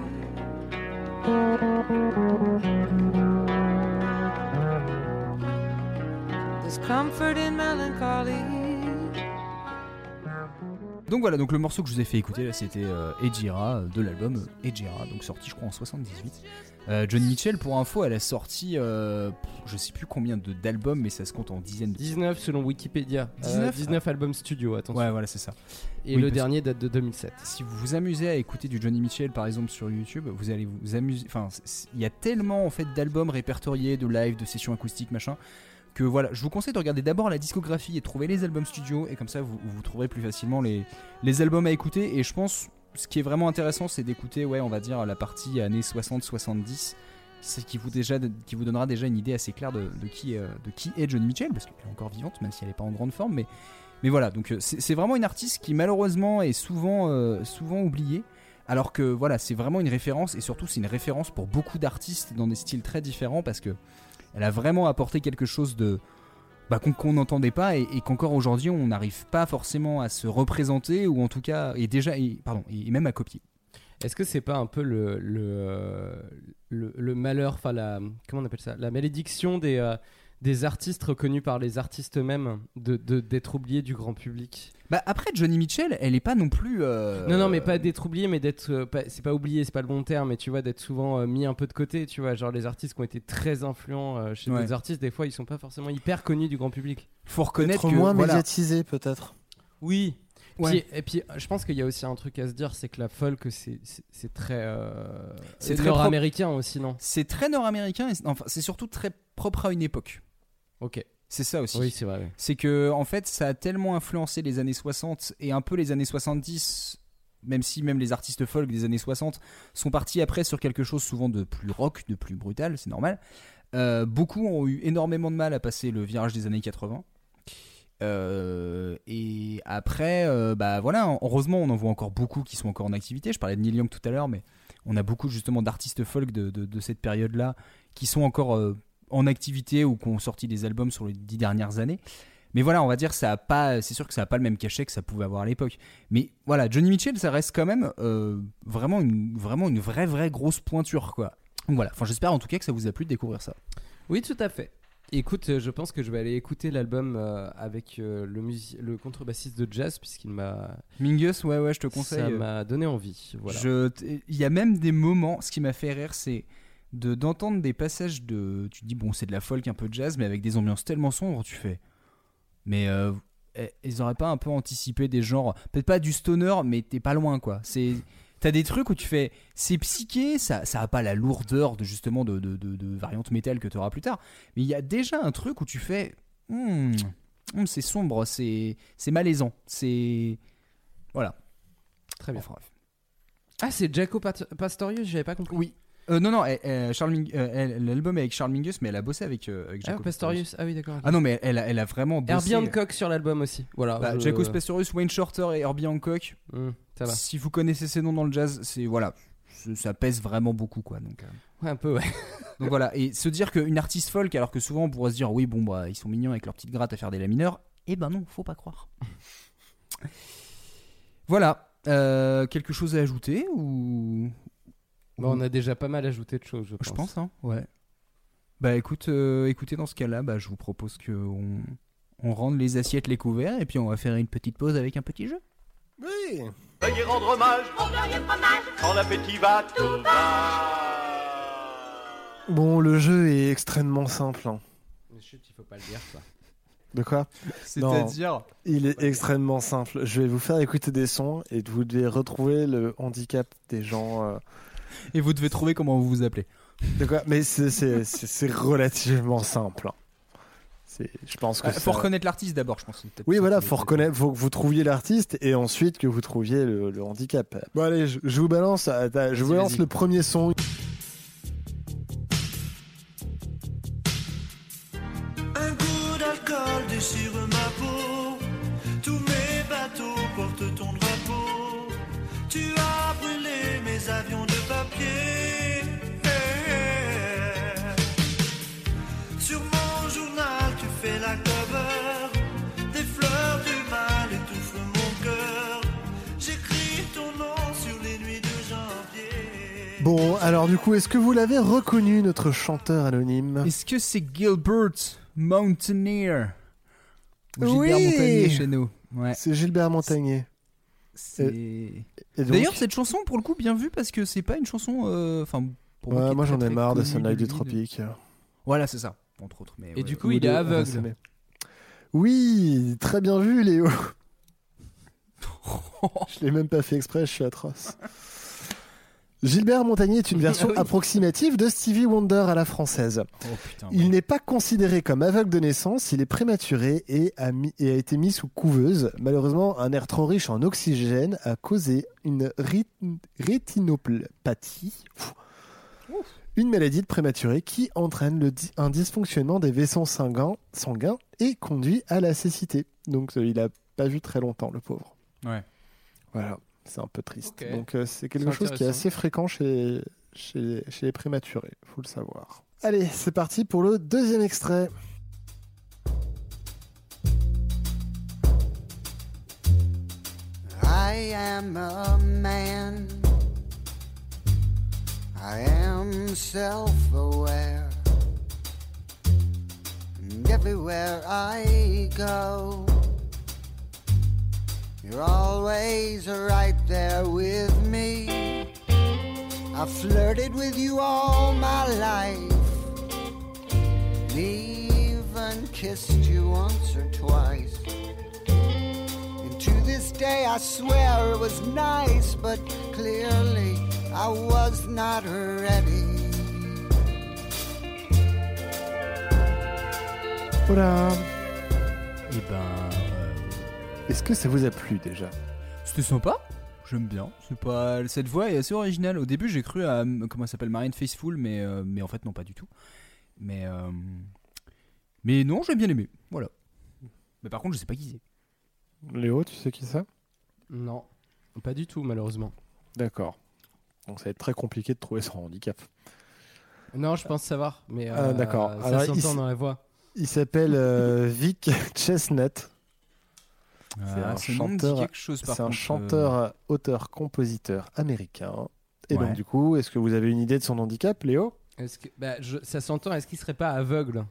There's comfort in melancholy. Donc voilà, donc le morceau que je vous ai fait écouter là, c'était euh, Ejira de l'album Ejira, donc sorti je crois en 78. Euh, Johnny Mitchell, pour info, elle a sorti euh, je sais plus combien de- d'albums, mais ça se compte en dizaines de 19 selon Wikipédia. 19? Euh, 19 albums studio, attention. Ouais, voilà, c'est ça. Et Oui, le dernier date de 2007. Si vous vous amusez à écouter du Johnny Mitchell par exemple sur YouTube, vous allez vous amuser. Enfin, il y a tellement en fait d'albums répertoriés, de live, de sessions acoustiques, machin, que voilà, je vous conseille de regarder d'abord la discographie et trouver les albums studio, et comme ça vous, vous trouverez plus facilement les, les albums à écouter. Et je pense, ce qui est vraiment intéressant, c'est d'écouter, ouais, on va dire la partie années 60-70. C'est qui vous, qui vous donnera déjà une idée assez claire de, qui, de qui est Johnny Mitchell, parce qu'elle est encore vivante, même si elle n'est pas en grande forme. Mais, mais voilà, donc euh, c'est c'est vraiment une artiste qui malheureusement est souvent, euh, souvent oubliée. Alors que voilà, c'est vraiment une référence et surtout c'est une référence pour beaucoup d'artistes dans des styles très différents parce que elle a vraiment apporté quelque chose de bah, qu'on n'entendait pas et, qu'encore aujourd'hui on n'arrive pas forcément à se représenter ou en tout cas et déjà pardon et même à copier. Est-ce que c'est pas un peu le, euh, malheur, enfin la comment on appelle ça, la malédiction des euh, artistes reconnus par les artistes eux-mêmes d'être oubliés du grand public? Bah après Johnny Mitchell, elle est pas non plus. euh, Non non mais pas d'être oublié mais d'être euh, c'est pas oublié c'est pas le bon terme mais tu vois d'être souvent euh, mis un peu de côté tu vois genre les artistes qui ont été très influents euh, chez Ouais. d'autres artistes des fois ils sont pas forcément hyper connus du grand public. Faut reconnaître Être que moins voilà, médiatisé peut-être. Oui. Ouais. Puis- et puis, je pense qu'il y a aussi un truc à se dire, c'est que la folk, c'est très, euh, C'est très nord-américain aussi, non? C'est très nord-américain et c'est- enfin c'est surtout très propre à une époque. Ok. C'est ça aussi. Oui, c'est vrai. c'est que en fait ça a tellement influencé les années 60 et un peu les années 70 même si même les artistes folk des années 60 sont partis après sur quelque chose souvent de plus rock de plus brutal c'est normal Euh, beaucoup ont eu énormément de mal à passer le virage des années 80 Euh, et après euh, bah voilà heureusement on en voit encore beaucoup qui sont encore en activité je parlais de Neil Young tout à l'heure mais on a beaucoup justement d'artistes folk de, de- de cette période là qui sont encore euh, en activité ou qui ont sorti des albums sur les dix dernières années mais voilà, on va dire ça a pas, c'est sûr que ça a pas le même cachet que ça pouvait avoir à l'époque. Mais voilà, Johnny Mitchell, ça reste quand même euh, vraiment une, vraiment une vraie, vraie grosse pointure quoi. Donc voilà. Enfin, j'espère en tout cas que ça vous a plu de découvrir ça. Oui, tout à fait. Écoute, euh, je pense que je vais aller écouter l'album euh, avec euh, le, le contrebassiste de jazz, puisqu'il m'a. Mingus, ouais, ouais, je te conseille. Ça m'a donné envie. Voilà. Il y a même des moments, ce qui m'a fait rire, c'est de d'entendre des passages de. Tu te dis, bon, c'est de la folk, un peu de jazz, mais avec des ambiances tellement sombres, tu fais. Mais euh, eh, ils auraient pas un peu anticipé des genres. Peut-être pas du stoner, mais t'es pas loin, quoi. C'est. T'as des trucs où tu fais, c'est psyché, ça, ça a pas la lourdeur de justement de, de, de, de variante métal que tu auras plus tard, mais il y a déjà un truc où tu fais, Hmm, hmm, c'est sombre, c'est c'est malaisant, c'est voilà. Très bien. Enfin. Ah, c'est Jaco Pastorius, j'avais pas compris. Oui. Euh, non, non, elle- elle- Charles Ming- euh, elle- l'album est avec Charles Mingus, mais elle a bossé avec, euh, avec Ah, Pastorius. Ah oui, d'accord. Ah non, mais elle, a- elle a vraiment bossé. Herbie Hancock sur l'album aussi. Voilà. Bah, je- Jaco Pastorius, Wayne Shorter et Herbie Hancock. Hmm, ça va. Si vous connaissez ces noms dans le jazz, c'est voilà, ça pèse vraiment beaucoup quoi. Donc, euh, Ouais, un peu, ouais. (laughs) donc voilà, et se dire qu'une artiste folk, alors que souvent on pourrait se dire oui bon bah ils sont mignons avec leur petite gratte à faire des la mineurs, eh ben non, faut pas croire. (laughs) voilà, euh, quelque chose à ajouter ou Bah, on a déjà pas mal ajouté de choses, je pense. Je pense, hein. Ouais. Bah écoute, euh, écoutez, dans ce cas-là, bah, je vous propose que on, on rende les assiettes, les couverts, et puis on va faire une petite pause avec un petit jeu. Oui. Veuillez rendre hommage quand l'appétit va tout Bon, le jeu est extrêmement simple. hein. Mais chut, il faut pas le dire, ça. De quoi? C'est-à-dire Il est extrêmement simple. Je vais vous faire écouter des sons et vous devez retrouver le handicap des gens. euh, Et vous devez trouver comment vous vous appelez. Mais c'est- relativement simple. hein. Je pense que Euh, faut ça- reconnaître l'artiste d'abord, je pense. Oui, voilà, faut reconnaître, faut que vous trouviez l'artiste et ensuite que vous trouviez le, le handicap. Bon allez, je, je vous balance, attends, je vous le premier son. Un goût d'alcool déchire ma peau. Tous mes bateaux portent ton drapeau. Tu as brûlé mes avions de papier. Sur mon journal, tu fais la cover. Des fleurs du mal étouffent mon cœur. J'écris ton nom sur les nuits de janvier. Bon, alors du coup, est-ce que vous l'avez reconnu, notre chanteur anonyme? Est-ce que c'est Gilbert Mountaineer Ou Gilbert Oui. Montagnier chez nous. Ouais. C'est Gilbert Montagnier. C'est. Donc- D'ailleurs, cette chanson, pour le coup, bien vue parce que c'est pas une chanson. euh, Enfin, pour Ouais, moi j'en ai marre de Sunlight du Tropique. Voilà, c'est ça, entre autres. Mais, Et ouais. du coup, Ou il est aveugle. Oui, très bien vu, Léo. (laughs) je l'ai même pas fait exprès, je suis atroce. Gilbert Montagnier est une version Ah oui. approximative de Stevie Wonder à la française. Oh putain. Il n'est pas considéré comme aveugle de naissance, il est prématuré et a, mis- et a été mis sous couveuse. Malheureusement, un air trop riche en oxygène a causé une rit- rétinopathie, une maladie de prématuré qui entraîne le un dysfonctionnement des vaisseaux sanguins, sanguins et conduit à la cécité. Donc euh, il a pas vu très longtemps, le pauvre. Ouais. Voilà, c'est un peu triste. Donc euh, c'est quelque chose qui est assez fréquent chez, chez, chez les prématurés, faut le savoir. Allez, c'est parti pour le deuxième extrait. I am a man. I am self aware. And everywhere I go, you're always right there with me. I flirted with you all my life, and even kissed you once or twice. And to this day, I swear it was nice, but clearly I was not ready. Ben. euh, Est-ce que ça vous a plu déjà? C'était sympa. J'aime bien. C'est pas cette voix est assez originale. Au début, j'ai cru à comment elle s'appelle Marine Faithful, mais euh, mais en fait non pas du tout. Mais euh, mais non, j'ai bien aimé. Voilà. Mais par contre, je sais pas qui c'est. Léo, tu sais qui c'est? Non, pas du tout, malheureusement. D'accord. Donc ça va être très compliqué de trouver son handicap. Non, je pense savoir, mais Ah, euh, d'accord. ça Alors, s'entend il- dans la voix. Il s'appelle euh, Vic (laughs) Chestnut. Ah, c'est ce un dit chanteur, c'est un euh. auteur, compositeur américain. Et Ouais. donc du coup, est-ce que vous avez une idée de son handicap, Léo? Est-ce que, bah, je- ça s'entend, est-ce qu'il serait pas aveugle?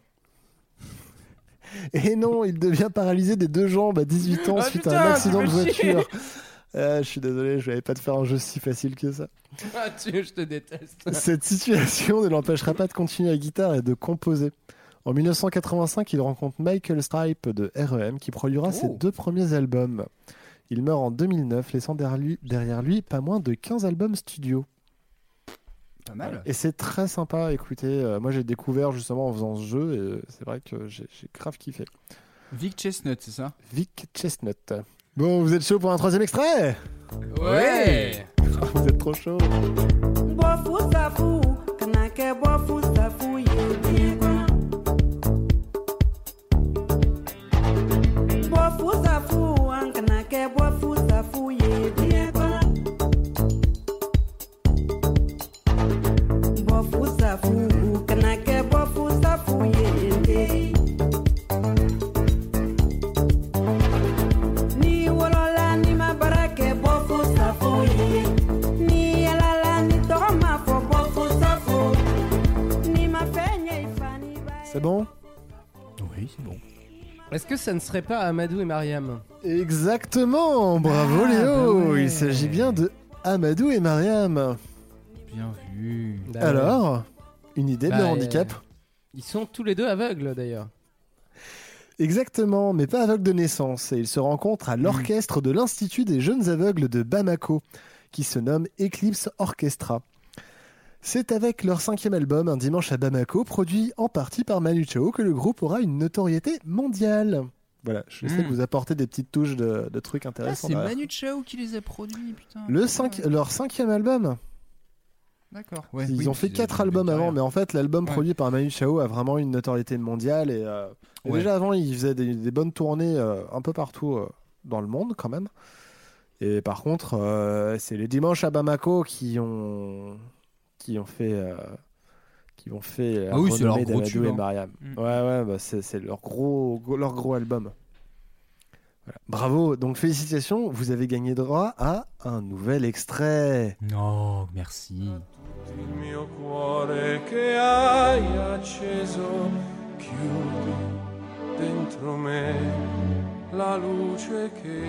(laughs) Et non, il devient paralysé des deux jambes à 18 ans Ah, suite putain, à un accident de voiture. (laughs) Euh, je suis désolé, je vais pas te faire un jeu si facile que ça. Ah, tu, je te déteste. Cette situation ne l'empêchera pas de continuer à guitare et de composer. En 1985, il rencontre Michael Stipe de REM qui produira ses Oh. deux premiers albums. Il meurt en 2009, laissant derrière lui, derrière lui pas moins de 15 albums studio. Pas mal. Et c'est très sympa, écoutez. euh, moi, j'ai découvert justement en faisant ce jeu et c'est vrai que j'ai j'ai grave kiffé. Vic Chestnut, c'est ça? Vic Chestnut. Bon, vous êtes chaud pour un troisième extrait? Ouais (laughs) Vous êtes trop chaud. C'est bon? Oui, c'est bon. Est-ce que ça ne serait pas Amadou et Mariam? Exactement Bravo Ah, Léo bah ouais. Il s'agit bien de Amadou et Mariam. Bien vu. Bah. Alors, une idée de Bah, leur handicap euh, Ils sont tous les deux aveugles d'ailleurs. Exactement, mais pas aveugle de naissance. Et ils se rencontrent à l'orchestre de l'Institut des jeunes aveugles de Bamako, qui se nomme Eclipse Orchestra. C'est avec leur cinquième album, Un dimanche à Bamako, produit en partie par Manu Chao, que le groupe aura une notoriété mondiale. Voilà, je sais Mm. que vous apportez des petites touches de, de trucs Ah, intéressants. c'est. Manu Chao qui les a produits, putain. Le cinq- leur cinquième album. D'accord. Ouais, Ils oui, ont fait ils- quatre ils- albums ils- avant, rien. mais en fait, l'album Ouais. produit par Manu Chao a vraiment une notoriété mondiale. Et, euh, et Ouais. déjà avant, il faisait des, des bonnes tournées euh, un peu partout euh, dans le monde, quand même. Et par contre, euh, c'est les dimanches à Bamako qui ont qui ont fait euh, qui ont fait la Ah oui, c'est leur renommée gros tube, et hein. Mariam. Mm. Ouais, ouais, bah, c'est leur gros, leur gros album. Voilà. Bravo, donc félicitations, vous avez gagné droit à un nouvel extrait. Non, merci. Il mio cuore che hai acceso, chiudi dentro me la luce che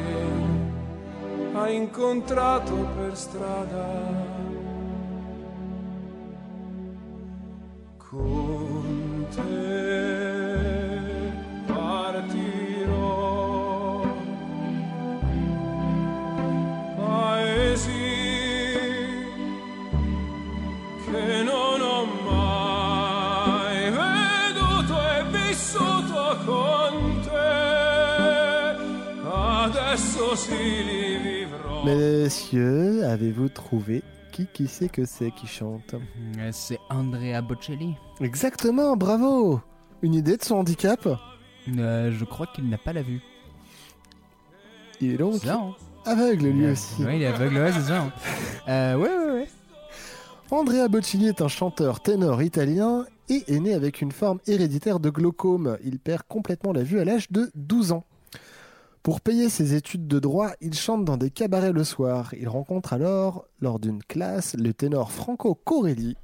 ha incontrato per strada. Con Messieurs, avez-vous trouvé qui qui c'est que c'est qui chante Euh, C'est Andrea Bocelli. Exactement, bravo Une idée de son handicap? Euh, je crois qu'il n'a pas la vue. Il est donc ça, hein aveugle lui aussi. Ouais, il est aveugle, ouais, c'est ça. hein. (laughs) Euh, ouais, ouais, ouais. Andrea Bocelli est un chanteur ténor italien et est né avec une forme héréditaire de glaucome. Il perd complètement la vue à l'âge de 12 ans. Pour payer ses études de droit, il chante dans des cabarets le soir. Il rencontre alors, lors d'une classe, le ténor Franco Corelli.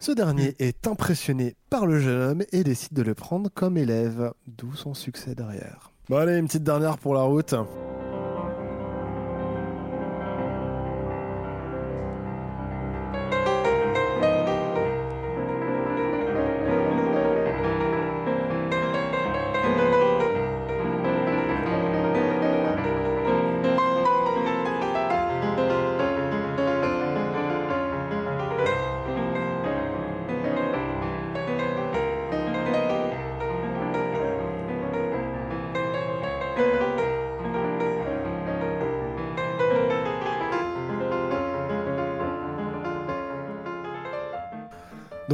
Ce dernier est impressionné par le jeune homme et décide de le prendre comme élève, d'où son succès derrière. Bon allez, une petite dernière pour la route.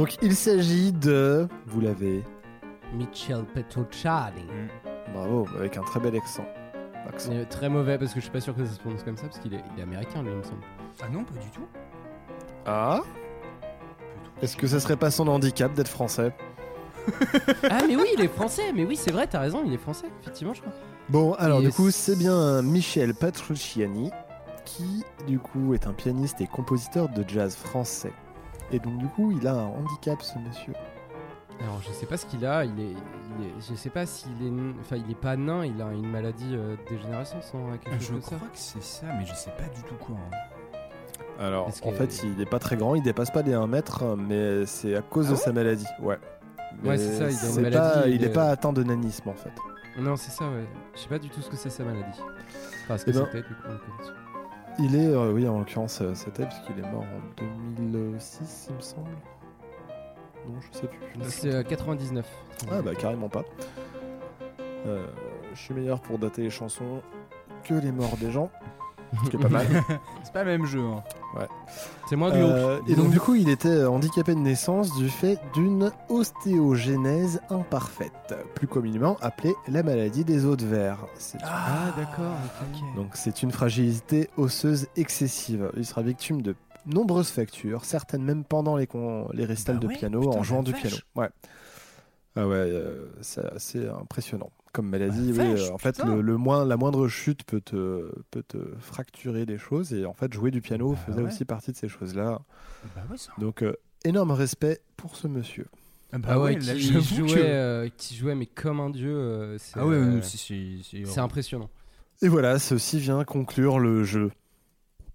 Donc il s'agit de... Vous l'avez. Michel Petrucciani. Bravo, avec un très bel accent. accent. Euh, Très mauvais parce que je suis pas sûr que ça se prononce comme ça parce qu'il est, il est américain lui il me semble. Ah non, pas du tout. Ah Est-ce que ça serait pas son handicap d'être français ah mais oui il est français mais oui c'est vrai t'as raison il est français effectivement je crois. Bon, alors Et du coup, c'est bien Michel Petrucciani qui, du coup, est un pianiste et compositeur de jazz français. Et donc, du coup, il a un handicap, ce monsieur. Alors je sais pas ce qu'il a il est, il est- je sais pas s'il est enfin il est pas nain il a une maladie euh, de dégénérescence hein, quelque chose Je comme ça. crois que c'est ça, mais je sais pas du tout quoi. hein. Alors, en que- fait, il est pas très grand, il dépasse pas les 1 mètre, mais c'est à cause de sa maladie. Ouais. Ouais, Mais c'est ça, il a une c'est maladie, pas- il il est est- pas atteint de nanisme, en fait. Non c'est ça ouais. Je sais pas du tout ce que c'est sa maladie. Enfin ce que Eh ben, c'était du coup. Il est, euh, oui, en l'occurrence, euh, c'était parce qu'il est mort en 2006, il me semble. Non, je sais plus. C'est euh, 99. Ah bah carrément pas. Euh, je suis meilleur pour dater les chansons que les morts des gens. Ce qui est pas mal. (laughs) c'est pas le même jeu. hein. Ouais. C'est moins du Euh, et donc du coup, il était handicapé de naissance du fait d'une ostéogenèse imparfaite, plus communément appelée la maladie des os de verre. C'est- Ah d'accord. ok. Donc c'est une fragilité osseuse excessive. Il sera victime de nombreuses fractures, certaines même pendant les, con- les récitals Bah de ouais, piano putain, en jouant du piano. Ouais. Ah ouais, euh, c'est assez impressionnant. Comme maladie, Bah, oui, vache, euh, en fait, le, le moins, la moindre chute peut te, peut te fracturer des choses. Et en fait, jouer du piano faisait ouais. aussi partie de ces choses-là. Bah ouais, ça. Donc, euh, énorme respect pour ce monsieur. Ah bah Ah ouais, là, qui, jouait, que- euh, qui jouait mais comme un dieu. euh, c'est Ah ouais, euh, c'est- impressionnant. Et voilà, ceci vient conclure le jeu.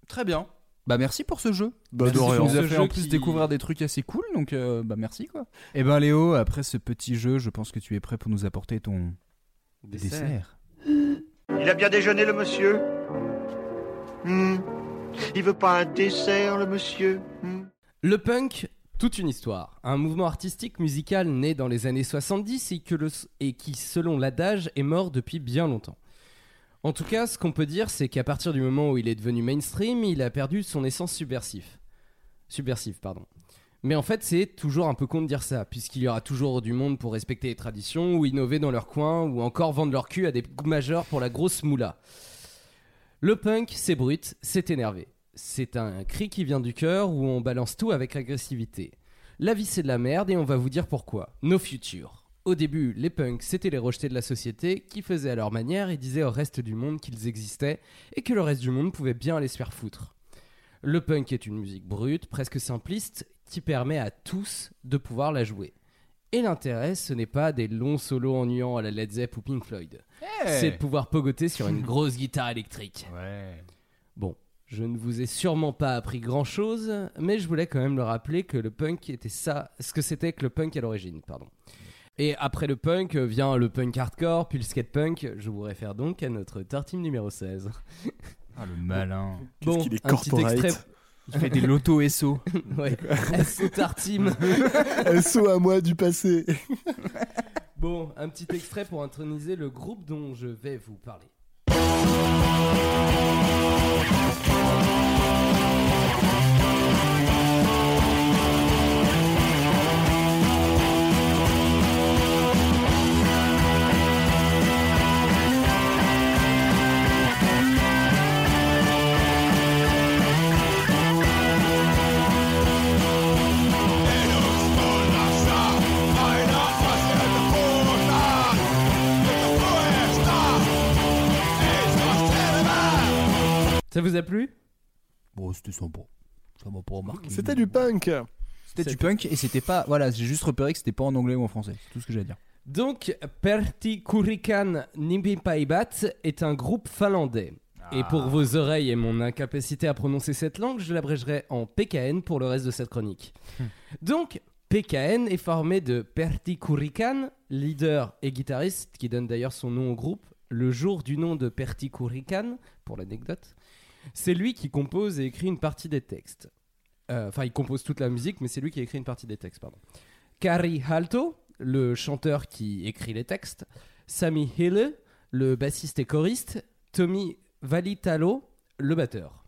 Très bien. Bah merci pour ce jeu. Bah, Merci, tu nous as fait en plus qui- découvrir des trucs assez cool, donc euh, bah merci quoi. Et ben Léo, après ce petit jeu, je pense que tu es prêt pour nous apporter ton dessert. Il a bien déjeuné, le monsieur Hmm. Il veut pas un dessert, le monsieur Hmm. Le punk, toute une histoire. Un mouvement artistique musical né dans les années 70 et, que le- et qui, selon l'adage, est mort depuis bien longtemps. En tout cas, ce qu'on peut dire, c'est qu'à partir du moment où il est devenu mainstream, il a perdu son essence subversive. Subversive, pardon. Mais en fait, c'est toujours un peu con de dire ça, puisqu'il y aura toujours du monde pour respecter les traditions, ou innover dans leur coin, ou encore vendre leur cul à des majeurs pour la grosse moula. Le punk, c'est brut, c'est énervé. C'est un cri qui vient du cœur où on balance tout avec agressivité. La vie c'est de la merde et on va vous dire pourquoi. No future. Au début, les punks c'était les rejetés de la société qui faisaient à leur manière et disaient au reste du monde qu'ils existaient et que le reste du monde pouvait bien aller se faire foutre. Le punk est une musique brute, presque simpliste, qui permet à tous de pouvoir la jouer. Et l'intérêt, ce n'est pas des longs solos ennuyants à la Led Zepp ou Pink Floyd. Hey C'est de pouvoir pogoter sur une grosse guitare électrique. (laughs) Ouais. Bon, je ne vous ai sûrement pas appris grand-chose, mais je voulais quand même le rappeler que le punk était ça, ce que c'était que le punk à l'origine, pardon. Et après le punk vient le punk hardcore, puis le skate punk. Je vous réfère donc à notre tartine numéro 16. Ah, le malin. Bon, qu'il est un petit corporate. extrait. Il fait des loto SO. (laughs) ouais, SO Tartime. SO à moi du passé. (laughs) Bon, un petit extrait pour introniser le groupe dont je vais vous parler. Ça vous a plu? Bon, c'était sympa. Ça m'a pas remarqué. C'était du punk. C'était du punk et c'était pas. Voilà, j'ai juste repéré que c'était pas en anglais ou en français. C'est tout ce que j'ai à dire. Donc, Pertti Kurikan Nimpipaibat est un groupe finlandais. Et pour vos oreilles et mon incapacité à prononcer cette langue, je l'abrégerai en PKN pour le reste de cette chronique. Donc, PKN est formé de Pertti Kurikan, leader et guitariste, qui donne d'ailleurs son nom au groupe, le jour du nom de Pertti Kurikan, pour l'anecdote. C'est lui qui compose et écrit une partie des textes. Euh, Enfin, il compose toute la musique, mais c'est lui qui écrit une partie des textes, pardon. Kari Halto, le chanteur qui écrit les textes, Sami Hille, le bassiste et choriste, Tommy Valitalo, le batteur.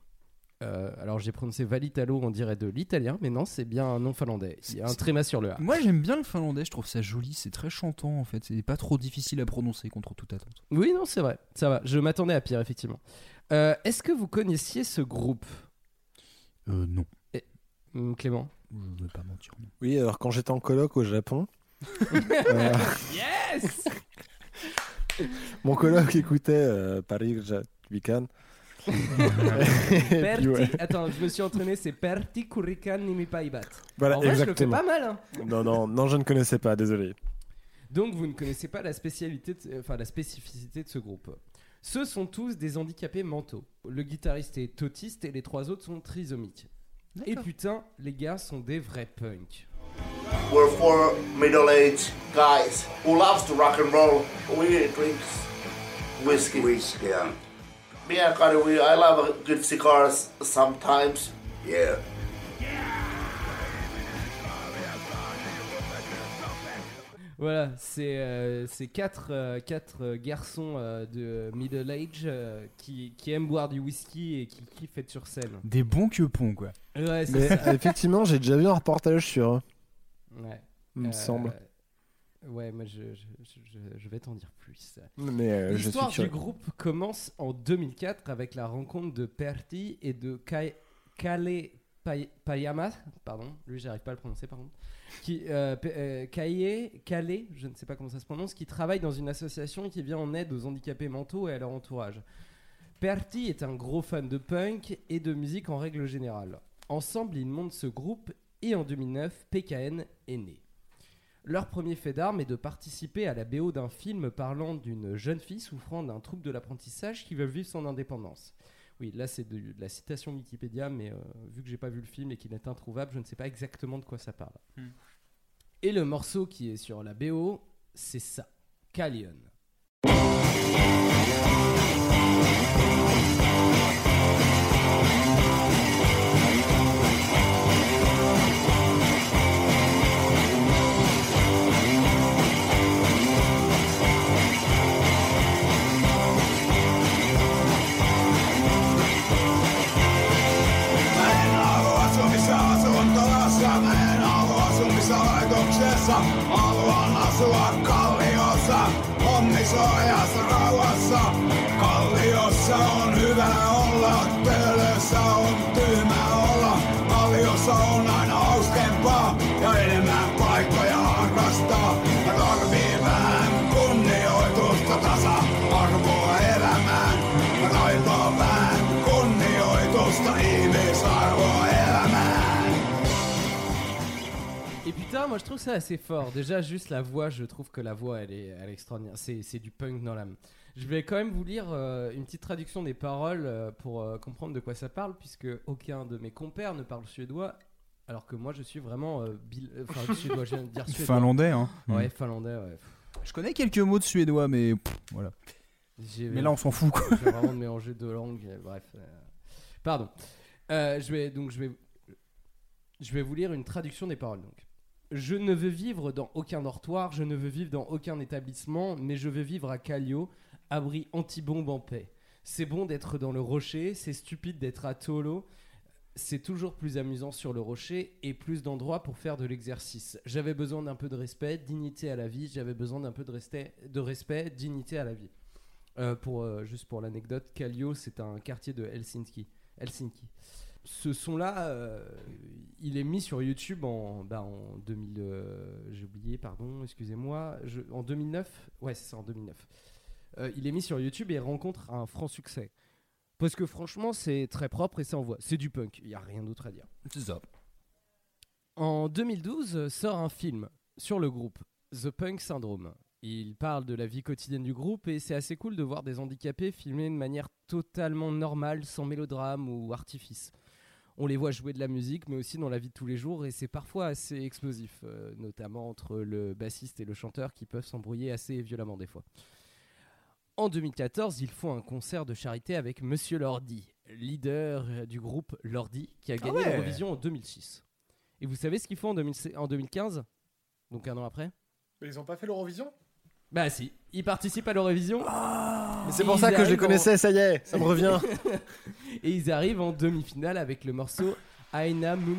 Euh, alors j'ai prononcé Valitalo, on dirait de l'italien, mais non, c'est bien un nom finlandais. Il y a un tréma sur le A. Moi, j'aime bien le finlandais. Je trouve ça joli. C'est très chantant en fait. C'est pas trop difficile à prononcer contre toute attente. Oui, non, c'est vrai, ça va. Je m'attendais à pire, effectivement. Euh, Est-ce que vous connaissiez ce groupe? Euh, non. Hum, Clément? Je vais pas mentir. Non. Oui, alors quand j'étais en coloc au Japon, (laughs) euh, Yes (laughs) mon coloc écoutait euh, Paris Weekend. Perti, ouais. (laughs) attends, je me suis entraîné, c'est Perti Kurikan Nimipaibat. Voilà, en vrai, exactement. je le fais pas mal, hein. Non, non, non, je ne connaissais pas, désolé. Donc vous ne connaissez pas la spécialité, de- enfin la spécificité de ce groupe. Ce sont tous des handicapés mentaux. Le guitariste est autiste et les trois autres sont trisomiques. Et putain, les gars sont des vrais punks. We're four middle-aged guys who loves to rock and roll. We drink whiskey. Whiskey, yeah. Me and we I love a good cigars sometimes. Yeah. Voilà, c'est euh, c'est quatre, euh, quatre euh, garçons euh, de middle age euh, qui, qui aiment boire du whisky et qui kiffent être sur scène. Des bons queupons quoi. Ouais, c'est Mais ça. effectivement, j'ai déjà vu un reportage sur eux, Ouais. il me Euh, semble. Ouais, moi je, je, je- je vais t'en dire plus. Mais euh, L'histoire du groupe commence en 2004 avec la rencontre de Perti et de Kai- Kale Pay- Payama, pardon, lui j'arrive pas à le prononcer par contre, qui, euh, euh, Kaye- Kale, je ne sais pas comment ça se prononce, qui travaille dans une association qui vient en aide aux handicapés mentaux et à leur entourage. Perti est un gros fan de punk et de musique en règle générale. Ensemble, ils montent ce groupe et en 2009, PKN est né. Leur premier fait d'armes est de participer à la BO d'un film parlant d'une jeune fille souffrant d'un trouble de l'apprentissage qui veut vivre son indépendance. Oui, là c'est de, de la citation Wikipédia, mais euh, vu que j'ai pas vu le film et qu'il est introuvable, je ne sais pas exactement de quoi ça parle. Hmm. Et le morceau qui est sur la BO, c'est ça, Callion. Asua kalliossa, onnisuojassa rauhassa. Kalliossa on hyvä olla, töölössä on tyhmä olla. Kalliossa on guitare, moi je trouve ça assez fort. Déjà, juste la voix, je trouve que la voix elle est, elle est extraordinaire. C'est, du punk dans l'âme. Je vais quand même vous lire euh, une petite traduction des paroles euh, pour euh, comprendre de quoi ça parle, puisque aucun de mes compères ne parle suédois, alors que moi je suis vraiment bil- enfin (laughs) suédois, je viens de dire suédois. Finlandais, hein. Ouais, Mm. finlandais, ouais. Je connais quelques mots de suédois, mais pff, voilà. J'ai- Mais là, on s'en fout, quoi. (laughs) Je vais vraiment de mélanger deux langues. Bref. Pardon. Je vais donc je vais je vais vous lire une traduction des paroles donc. Je ne veux vivre dans aucun dortoir, je ne veux vivre dans aucun établissement, mais je veux vivre à Callio, abri anti-bombe en paix. C'est bon d'être dans le rocher, c'est stupide d'être à Tolo. C'est toujours plus amusant sur le rocher et plus d'endroits pour faire de l'exercice. J'avais besoin d'un peu de respect, dignité à la vie. J'avais besoin d'un peu de respect, dignité à la vie. Euh, pour, euh, juste pour l'anecdote, Kallio, c'est un quartier de Helsinki. Helsinki. Ce son-là, euh, il est mis sur YouTube en, bah, en 2000. euh, J'ai oublié, pardon, excusez-moi. je- En 2009. Ouais, c'est ça, en 2009. Euh, il est mis sur YouTube et rencontre un franc succès. Parce que franchement, c'est très propre et ça envoie. C'est du punk, il n'y a rien d'autre à dire. C'est ça. En 2012 sort un film sur le groupe, The Punk Syndrome. Il parle de la vie quotidienne du groupe et c'est assez cool de voir des handicapés filmés de manière totalement normale, sans mélodrame ou artifice. On les voit jouer de la musique, mais aussi dans la vie de tous les jours, et c'est parfois assez explosif, euh, notamment entre le bassiste et le chanteur qui peuvent s'embrouiller assez violemment des fois. En 2014, ils font un concert de charité avec Monsieur Lordi, leader euh, du groupe Lordi, qui a gagné ouais. l'Eurovision en 2006. Et vous savez ce qu'ils font en, 2000 en 2015 Donc un an après? Mais ils ont pas fait l'Eurovision? Bah si, ils participent à l'Eurovision. Mais c'est Et pour ils ça que je les arrivent connaissais, ça y est, ça me revient. (laughs) Et ils arrivent en demi-finale avec le morceau Aina Moon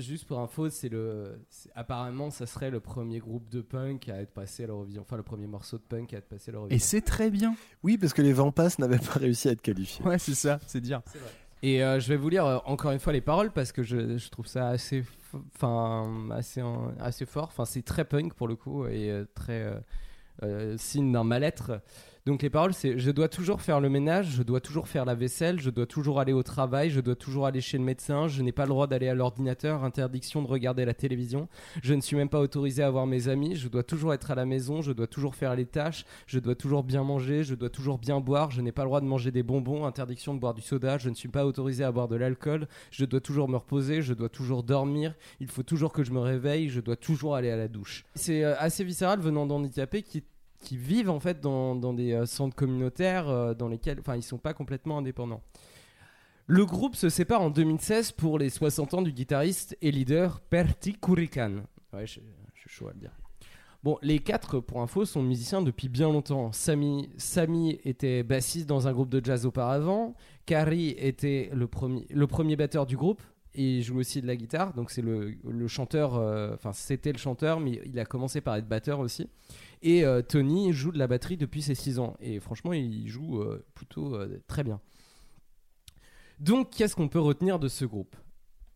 juste pour info, c'est le, apparemment, ça serait le premier groupe de punk à être passé à l'Eurovision, enfin le premier morceau de punk à être passé à l'Eurovision. Et c'est très bien. Oui, parce que les Vampas n'avaient pas réussi à être qualifiés. Ouais, c'est ça, c'est dire. Et euh, je vais vous lire euh, encore une fois les paroles parce que je, je trouve ça assez, enfin assez, assez fort. Enfin, c'est très punk pour le coup et euh, très euh, euh, signe d'un mal-être. Donc les paroles, c'est je dois toujours faire le ménage, je dois toujours faire la vaisselle, je dois toujours aller au travail, je dois toujours aller chez le médecin, je n'ai pas le droit d'aller à l'ordinateur, interdiction de regarder la télévision, je ne suis même pas autorisé à voir mes amis, je dois toujours être à la maison, je dois toujours faire les tâches, je dois toujours bien manger, je dois toujours bien boire, je n'ai pas le droit de manger des bonbons, interdiction de boire du soda, je ne suis pas autorisé à boire de l'alcool, je dois toujours me reposer, je dois toujours dormir, il faut toujours que je me réveille, je dois toujours aller à la douche. C'est euh, assez viscéral venant d'handicapés qui qui vivent en fait dans, des euh, centres communautaires euh, dans lesquels enfin ils sont pas complètement indépendants. Le groupe se sépare en 2016 pour les 60 ans du guitariste et leader Pertti Kurikan. Ouais, je, je suis. Bon, les quatre, pour info, sont musiciens depuis bien longtemps. Sami, Sami était bassiste dans un groupe de jazz auparavant. Kari était le premier, le premier batteur du groupe. Et il joue aussi de la guitare. Donc c'est le, le chanteur, euh, enfin c'était le chanteur, mais il a commencé par être batteur aussi. Et euh, Tony joue de la batterie depuis ses 6 ans. Et franchement, il joue euh, plutôt euh, très bien. Donc, qu'est-ce qu'on peut retenir de ce groupe?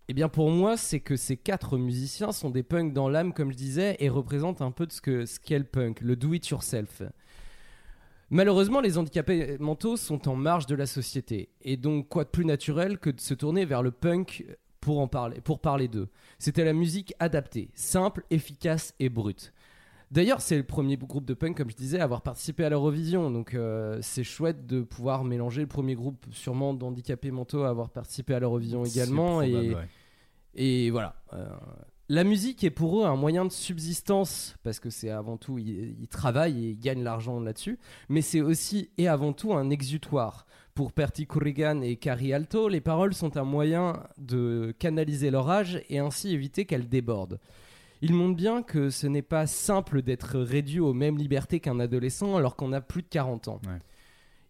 Eh bien, pour moi, c'est que ces quatre musiciens sont des punks dans l'âme, comme je disais, et représentent un peu de ce que ce qu'est le punk, le do-it-yourself. Malheureusement, les handicapés mentaux sont en marge de la société. Et donc, quoi de plus naturel que de se tourner vers le punk pour en parler, pour parler d'eux? C'était la musique adaptée, simple, efficace et brute. D'ailleurs, c'est le premier groupe de punk, comme je disais, à avoir participé à l'Eurovision. Donc, euh, c'est chouette de pouvoir mélanger le premier groupe, sûrement d'handicapés mentaux, à avoir participé à l'Eurovision également. probable, et, ouais. et voilà. Euh, la musique est pour eux un moyen de subsistance, parce que c'est avant tout, ils, ils travaillent et ils gagnent l'argent là-dessus, mais c'est aussi et avant tout un exutoire. Pour Perti Corrigan et Cari Alto, les paroles sont un moyen de canaliser leur rage et ainsi éviter qu'elles débordent. Il montre bien que ce n'est pas simple d'être réduit aux mêmes libertés qu'un adolescent alors qu'on a plus de 40 ans.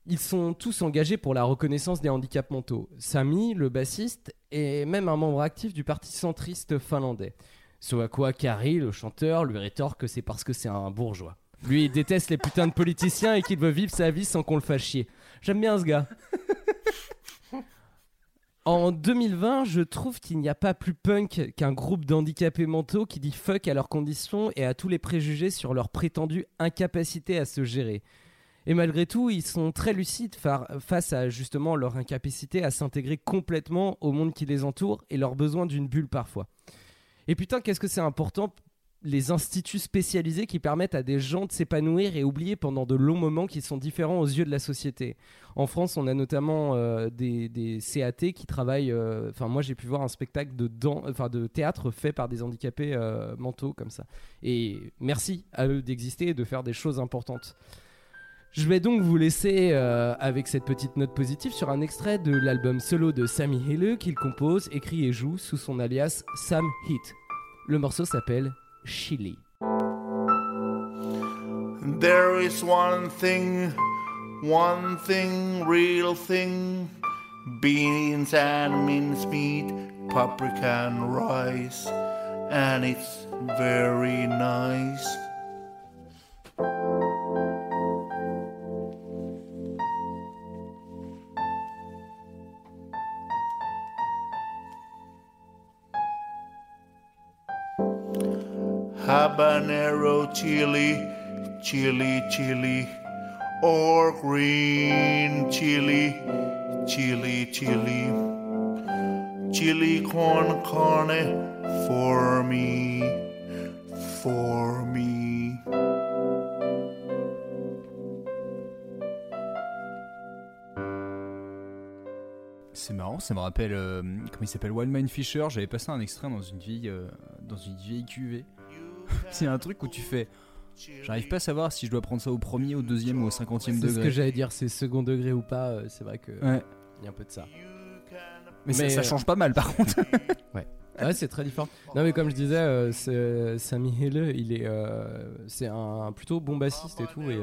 Ils sont tous engagés pour la reconnaissance des handicaps mentaux. Sami, le bassiste, est même un membre actif du parti centriste finlandais. Ce à quoi Kari, le chanteur, lui rétorque que c'est parce que c'est un bourgeois. Lui, il déteste les putains de politiciens et qu'il veut vivre sa vie sans qu'on le fasse chier. J'aime bien ce gars. (laughs) En 2020, je trouve qu'il n'y a pas plus punk qu'un groupe d'handicapés mentaux qui dit fuck à leurs conditions et à tous les préjugés sur leur prétendue incapacité à se gérer. Et malgré tout, ils sont très lucides fa- face à justement leur incapacité à s'intégrer complètement au monde qui les entoure et leur besoin d'une bulle parfois. Et putain, qu'est-ce que c'est important les instituts spécialisés qui permettent à des gens de s'épanouir et oublier pendant de longs moments qui sont différents aux yeux de la société. En France, on a notamment euh, des, des CAT qui travaillent. euh, Enfin, moi, j'ai pu voir un spectacle de, de théâtre fait par des handicapés euh, mentaux comme ça. Et merci à eux d'exister et de faire des choses importantes. Je vais donc vous laisser avec cette petite note positive sur un extrait de l'album solo de Sammy Hille qu'il compose, écrit et joue sous son alias Sam Hit. Le morceau s'appelle Chili. There is one thing, one thing, real thing. Beans and mincemeat, paprika and rice. And it's very nice. Habanero chili, chili, chili, or green chili, chili, chili, chili corn carne for me, for me. C'est marrant, ça me rappelle. euh, comment il s'appelle? Wildman Fisher. J'avais passé un extrait dans une vieille, euh, dans une vieille cuvée. (laughs) C'est un truc où tu fais. J'arrive pas à savoir si je dois prendre ça au premier, au deuxième ou au cinquantième C'est degré. ce que j'allais dire, c'est second degré ou pas, euh, c'est vrai que Ouais. il y a un peu de ça. Mais, ça, ça euh, change pas mal par contre. (laughs) Ouais. Ouais, c'est très différent. Non, mais comme je disais, euh, c'est- Sammy Hille, il est, euh, c'est un plutôt bon bassiste et tout. Et,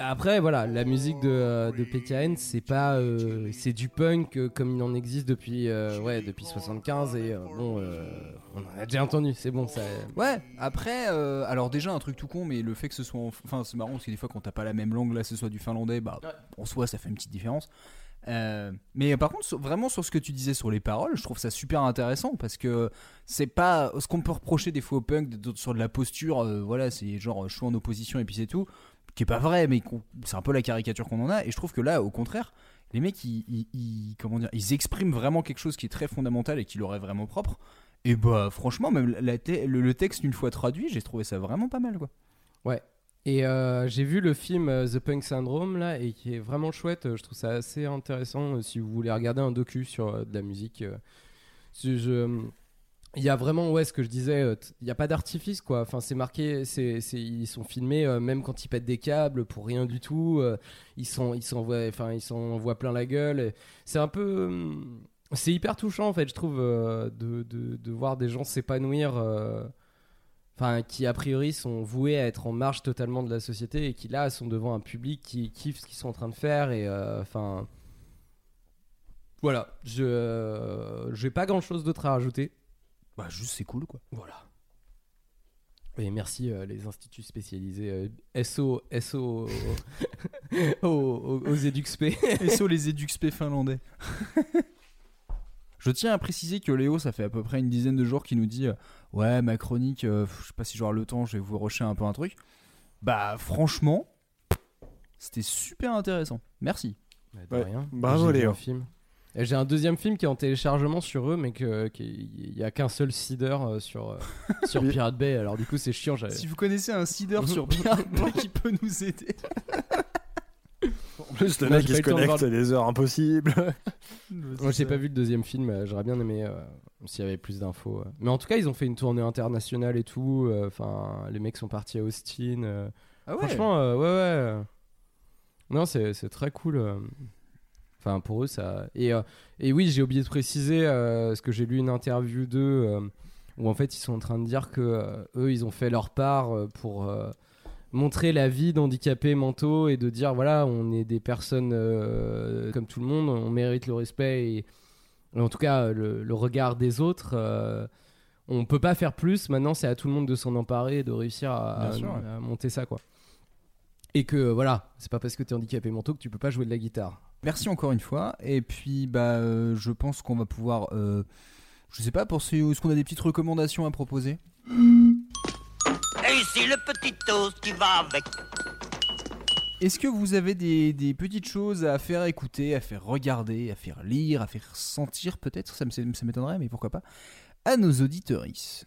Après, voilà, la musique de, euh, de PKN, c'est pas, euh, c'est du punk euh, comme il en existe depuis, euh, ouais, depuis 75 et euh, bon, euh, on en a déjà entendu, c'est bon, ça. Ouais, après, euh, alors déjà un truc tout con, mais le fait que ce soit. en- Enfin, c'est marrant parce que des fois, quand t'as pas la même langue, là, ce soit du finlandais, bah, en soi, ça fait une petite différence. Euh, mais par contre, sur- vraiment sur ce que tu disais sur les paroles, je trouve ça super intéressant parce que c'est pas ce qu'on peut reprocher des fois au punk de- sur de la posture. euh, voilà, c'est genre je suis en opposition et puis c'est tout, qui est pas vrai, mais c'est un peu la caricature qu'on en a. Et je trouve que là, au contraire, les mecs, ils, comment dire, ils expriment vraiment quelque chose qui est très fondamental et qui leur est vraiment propre. Et bah, franchement, même le, texte une fois traduit, j'ai trouvé ça vraiment pas mal, quoi. Ouais. Et euh, j'ai vu le film euh, The Punk Syndrome là et qui est vraiment chouette. Je trouve ça assez intéressant euh, si vous voulez regarder un docu sur de la musique. Si je- Il y a vraiment, ouais, ce que je disais, euh, il n'y a pas d'artifice quoi. Enfin, c'est marqué, c'est, ils sont filmés euh, même quand ils pètent des câbles pour rien du tout. euh, ils sont, ils s'envoient, enfin, ils s'envoient plein la gueule. C'est un peu, hum, c'est hyper touchant en fait, je trouve, de, de, voir des gens s'épanouir. enfin qui a priori sont voués à être en marge totalement de la société et qui là sont devant un public qui kiffe ce qu'ils sont en train de faire et enfin voilà je j'ai pas grand chose d'autre à rajouter bah juste c'est cool quoi voilà et merci euh, les instituts spécialisés euh, SO SO (laughs) aux, aux, aux EduxP (laughs) SO les EduxP finlandais (laughs) Je tiens à préciser que Léo, ça fait à peu près une dizaine de jours qu'il nous dit euh, Ouais, ma chronique, euh, je sais pas si j'aurai le temps, je vais vous rusher un peu un truc. Bah, franchement, c'était super intéressant. Merci. Bah, de Ouais. rien. Bravo, J'ai vu Léo. un film. J'ai un deuxième film qui est en téléchargement sur eux, mais que- qui- il y a qu'un seul seeder euh, sur, euh, (laughs) sur Pirate Bay. Alors du coup, c'est chiant. j'avais- Si vous connaissez un seeder sur (laughs) Pirate Bay qui peut nous aider. (laughs) En plus, le mec pas se de connecte à des heures impossibles. Moi, j'ai pas vu le deuxième film. euh, J'aurais bien aimé euh, s'il y avait plus d'infos. euh. Mais en tout cas, ils ont fait une tournée internationale et tout. euh, Enfin, les mecs sont partis à Austin. euh. Ah ouais Franchement, euh, ouais, ouais. Non, c'est c'est très cool. Enfin, pour eux, ça. Et, euh, et oui, j'ai oublié de préciser, euh, parce que j'ai lu une interview d'eux. euh, où en fait ils sont en train de dire que euh, eux ils ont fait leur part pour montrer la vie d'handicapés mentaux et de dire voilà on est des personnes comme tout le monde, on mérite le respect et, et en tout cas le, le regard des autres. on peut pas faire plus. Maintenant, c'est à tout le monde de s'en emparer et de réussir à, Bien à- sûr, ouais. à monter ça, quoi. Et que voilà, c'est pas parce que t'es handicapé mentaux que tu peux pas jouer de la guitare. Merci encore une fois. Et puis, bah, euh, je pense qu'on va pouvoir. euh, je sais pas, pour ce- est-ce qu'on a des petites recommandations à proposer? Et ici le petit toast qui va avec. Est-ce que vous avez des, des petites choses à faire écouter, à faire regarder, à faire lire, à faire sentir peut-être? Ça me- ça m'étonnerait, mais pourquoi pas? À nos auditeuristes.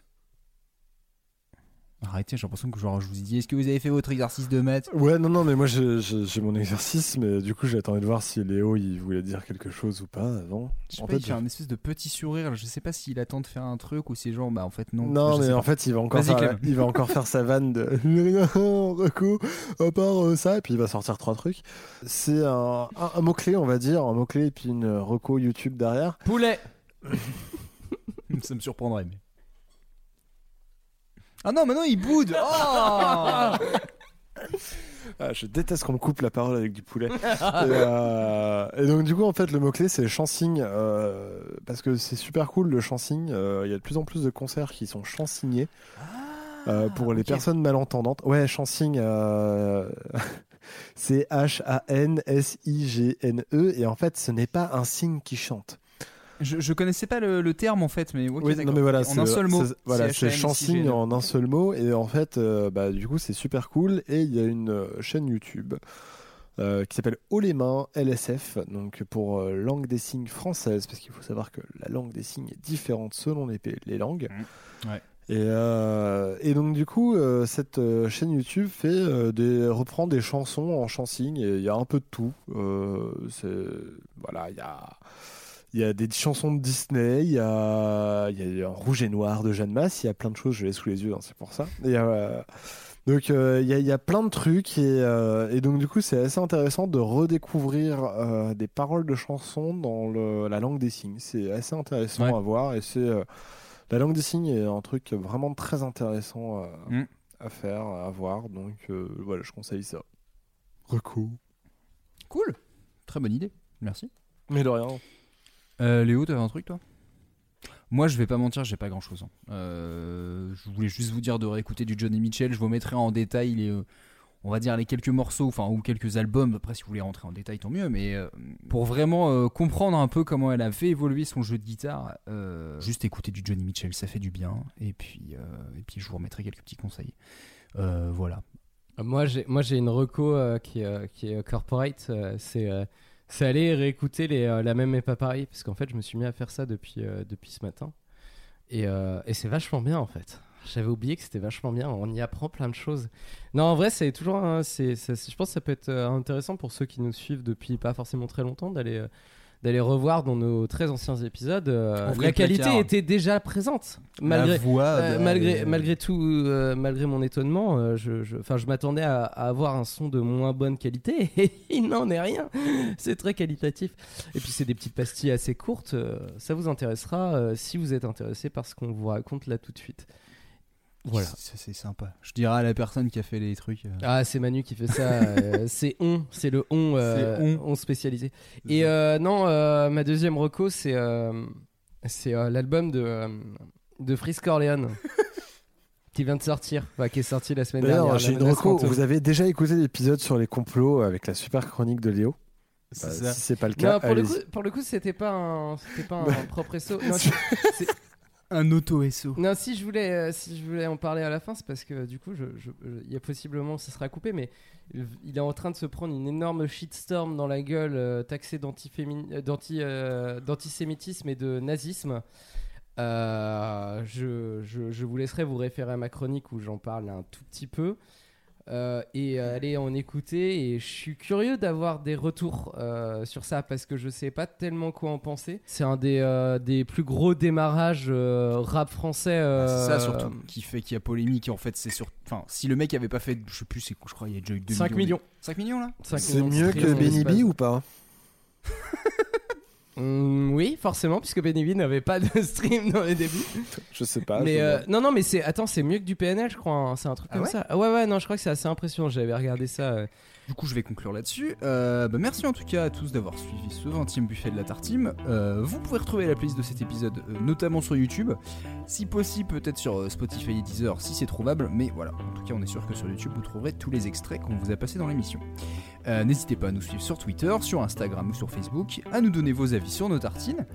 Arrêtez, j'ai l'impression que genre, je vous ai dit, est-ce que vous avez fait votre exercice de maths? Ouais, non, non, mais moi j'ai- mon exercice, mais du coup j'attendais de voir si Léo il voulait dire quelque chose ou pas avant. Je sais En pas, fait, il fait un espèce de petit sourire. Je sais pas s'il attend de faire un truc ou c'est genre, bah en fait non. Non, mais en fait, il va encore, faire, il va encore faire sa vanne de rien, Reco, à part euh, ça, et puis il va sortir trois trucs. C'est un, un- un mot-clé, on va dire, un mot-clé, et puis une Reco YouTube derrière. Poulet (laughs) Ça me surprendrait, mais. Ah non, maintenant il boude Oh Ah, je déteste qu'on me coupe la parole avec du poulet. et, euh, et donc du coup en fait le mot clé c'est chansing euh, parce que c'est super cool le chansing. Euh, Il y a de plus en plus de concerts qui sont chansignés euh, pour les personnes malentendantes. Ouais chansing euh, (laughs) c'est H A N S I G N E et en fait ce n'est pas un signe qui chante. Je, je connaissais pas le, le terme en fait, mais ok, Oui, non d'accord. mais voilà, en un seul mot. Voilà, c'est chansing en un seul mot et en fait, euh, bah, du coup, c'est super cool et il y a une euh, chaîne YouTube euh, qui s'appelle Haut les mains LSF, donc pour euh, langue des signes française, parce qu'il faut savoir que la langue des signes est différente selon les, les langues. Ouais. Et, euh, et donc du coup, euh, cette euh, chaîne YouTube fait des reprend des chansons en chansing et il y a un peu de tout. Voilà, il y a il y a des chansons de Disney, il y a, il y a un rouge et noir de Jeanne Masse, il y a plein de choses, je l'ai sous les yeux, hein, c'est pour ça. Euh, donc euh, il, y a, il y a plein de trucs et, euh, et donc du coup c'est assez intéressant de redécouvrir euh, des paroles de chansons dans le- la langue des signes. C'est assez intéressant Ouais. à voir et c'est euh, la langue des signes est un truc vraiment très intéressant à, Mm. à faire, à voir. Donc euh, voilà, je conseille ça. Recours. Cool. Très bonne idée. Merci. Mais de rien. Euh, Léo, t'avais un truc toi? Moi, je vais pas mentir, j'ai pas grand chose. je voulais juste vous dire de réécouter du Johnny Mitchell. Je vous mettrai en détail les, euh, on va dire les quelques morceaux, enfin ou quelques albums. Après, si vous voulez rentrer en détail, tant mieux. Mais euh, pour vraiment euh, comprendre un peu comment elle a fait évoluer son jeu de guitare, euh, juste écouter du Johnny Mitchell, ça fait du bien. Et puis, euh, et puis, je vous remettrai quelques petits conseils. Euh, voilà. Moi, j'ai, moi, j'ai une reco euh, qui, euh, qui est corporate. euh, c'est, euh, c'est aller réécouter les, euh, la même et pas pareil. Parce qu'en fait, je me suis mis à faire ça depuis, euh, depuis ce matin. Et, euh, et c'est vachement bien, en fait. J'avais oublié que c'était vachement bien. On y apprend plein de choses. Non, en vrai, c'est toujours. je pense que ça peut être intéressant pour ceux qui nous suivent depuis pas forcément très longtemps d'aller. D'aller revoir dans nos très anciens épisodes euh, la qualité placard. était déjà présente malgré La voix, euh, malgré malgré tout euh, malgré mon étonnement je je, m'attendais à, à avoir un son de moins bonne qualité (laughs) et il n'en est rien. C'est très qualitatif. Et puis c'est des petites pastilles assez courtes. Ça vous intéressera si vous êtes intéressé par ce qu'on vous raconte là tout de suite voilà Ça, c'est sympa. Je dirais à la personne qui a fait les trucs. euh, ah, c'est Manu qui fait ça. (laughs) euh, c'est on, c'est le on, euh, on. spécialisé. Et euh, non, euh, ma deuxième reco, c'est euh, c'est euh, l'album de euh, de Frisk Orleans (laughs) qui vient de sortir, enfin, qui est sorti la semaine dernière. J'ai une reco. Vous avez déjà écouté l'épisode sur les complots avec la super chronique de Léo? C'est Bah, ça. Si c'est pas le cas, Non, pour le, coup, pour le coup, c'était pas un, c'était pas un Bah, (laughs) propre SO. Un auto-SO. Non, si je voulais, euh, si je voulais en parler à la fin, c'est parce que du coup, il y a possiblement, ça sera coupé, mais il est en train de se prendre une énorme shitstorm dans la gueule, euh, taxé euh, euh, d'antisémitisme et de nazisme. Je, je- je vous laisserai vous référer à ma chronique où j'en parle un tout petit peu. Euh, et euh, allez en écouter et je suis curieux d'avoir des retours euh, sur ça parce que je sais pas tellement quoi en penser. C'est un des, euh, des plus gros démarrages euh, rap français. euh, C'est ça surtout qui fait qu'il y a polémique. En fait, c'est sur. Enfin, si le mec avait pas fait, je sais plus, c'est quoi, je crois, il y a déjà eu 2 5 millions. 5 millions là 5 C'est millions mieux que en Benny. B ou pas? (laughs) Mm, oui, forcément, puisque Benny B n'avait pas de (laughs) stream dans les débuts. Je sais pas. Mais je- euh, non, non, mais c'est attends, c'est mieux que du PNL, je crois. hein. C'est un truc Ah comme ouais ça. Ah ouais, ouais, non, je crois que c'est assez impressionnant. J'avais regardé ça. euh. Du coup, je vais conclure là-dessus. Euh, bah, merci en tout cas à tous d'avoir suivi ce 20e buffet de la tartime. Euh, vous pouvez retrouver la playlist de cet épisode, euh, notamment sur YouTube. Si possible, peut-être sur Spotify et Deezer si c'est trouvable. Mais voilà, en tout cas, on est sûr que sur YouTube, vous trouverez tous les extraits qu'on vous a passés dans l'émission. N'hésitez pas à nous suivre sur Twitter, sur Instagram ou sur Facebook, à nous donner vos avis sur nos tartines.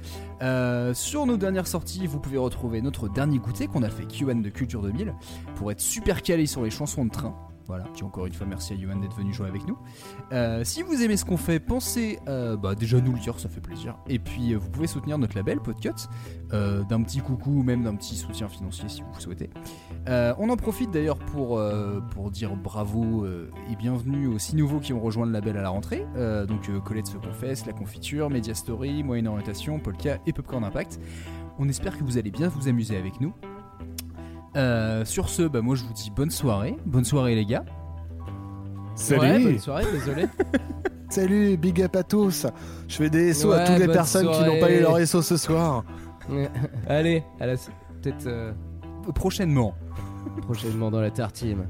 Sur nos dernières sorties, vous pouvez retrouver notre dernier goûter qu'on a fait QN de Culture 2000 pour être super calé sur les chansons de train. Voilà, puis encore une fois, merci à Yohan d'être venu jouer avec nous. Euh, si vous aimez ce qu'on fait, pensez euh, bah, déjà nous le dire, ça fait plaisir. Et puis euh, vous pouvez soutenir notre label Podcut euh, d'un petit coucou ou même d'un petit soutien financier si vous souhaitez. On en profite d'ailleurs pour, dire bravo et bienvenue aux six nouveaux qui ont rejoint le label à la rentrée. Donc Colette se confesse, La Confiture, Media Story, Moyenne Orientation, Polka et Popcorn Impact. On espère que vous allez bien vous amuser avec nous. Euh, sur ce, bah, moi je vous dis bonne soirée. Bonne soirée les gars. Salut. Ouais, bonne soirée, désolé. (laughs) Salut, big up à tous. Je fais des SO à toutes les personnes qui n'ont pas eu leur SO ce soir. (laughs) Allez, à la peut-être euh, Prochainement. prochainement dans la tartine.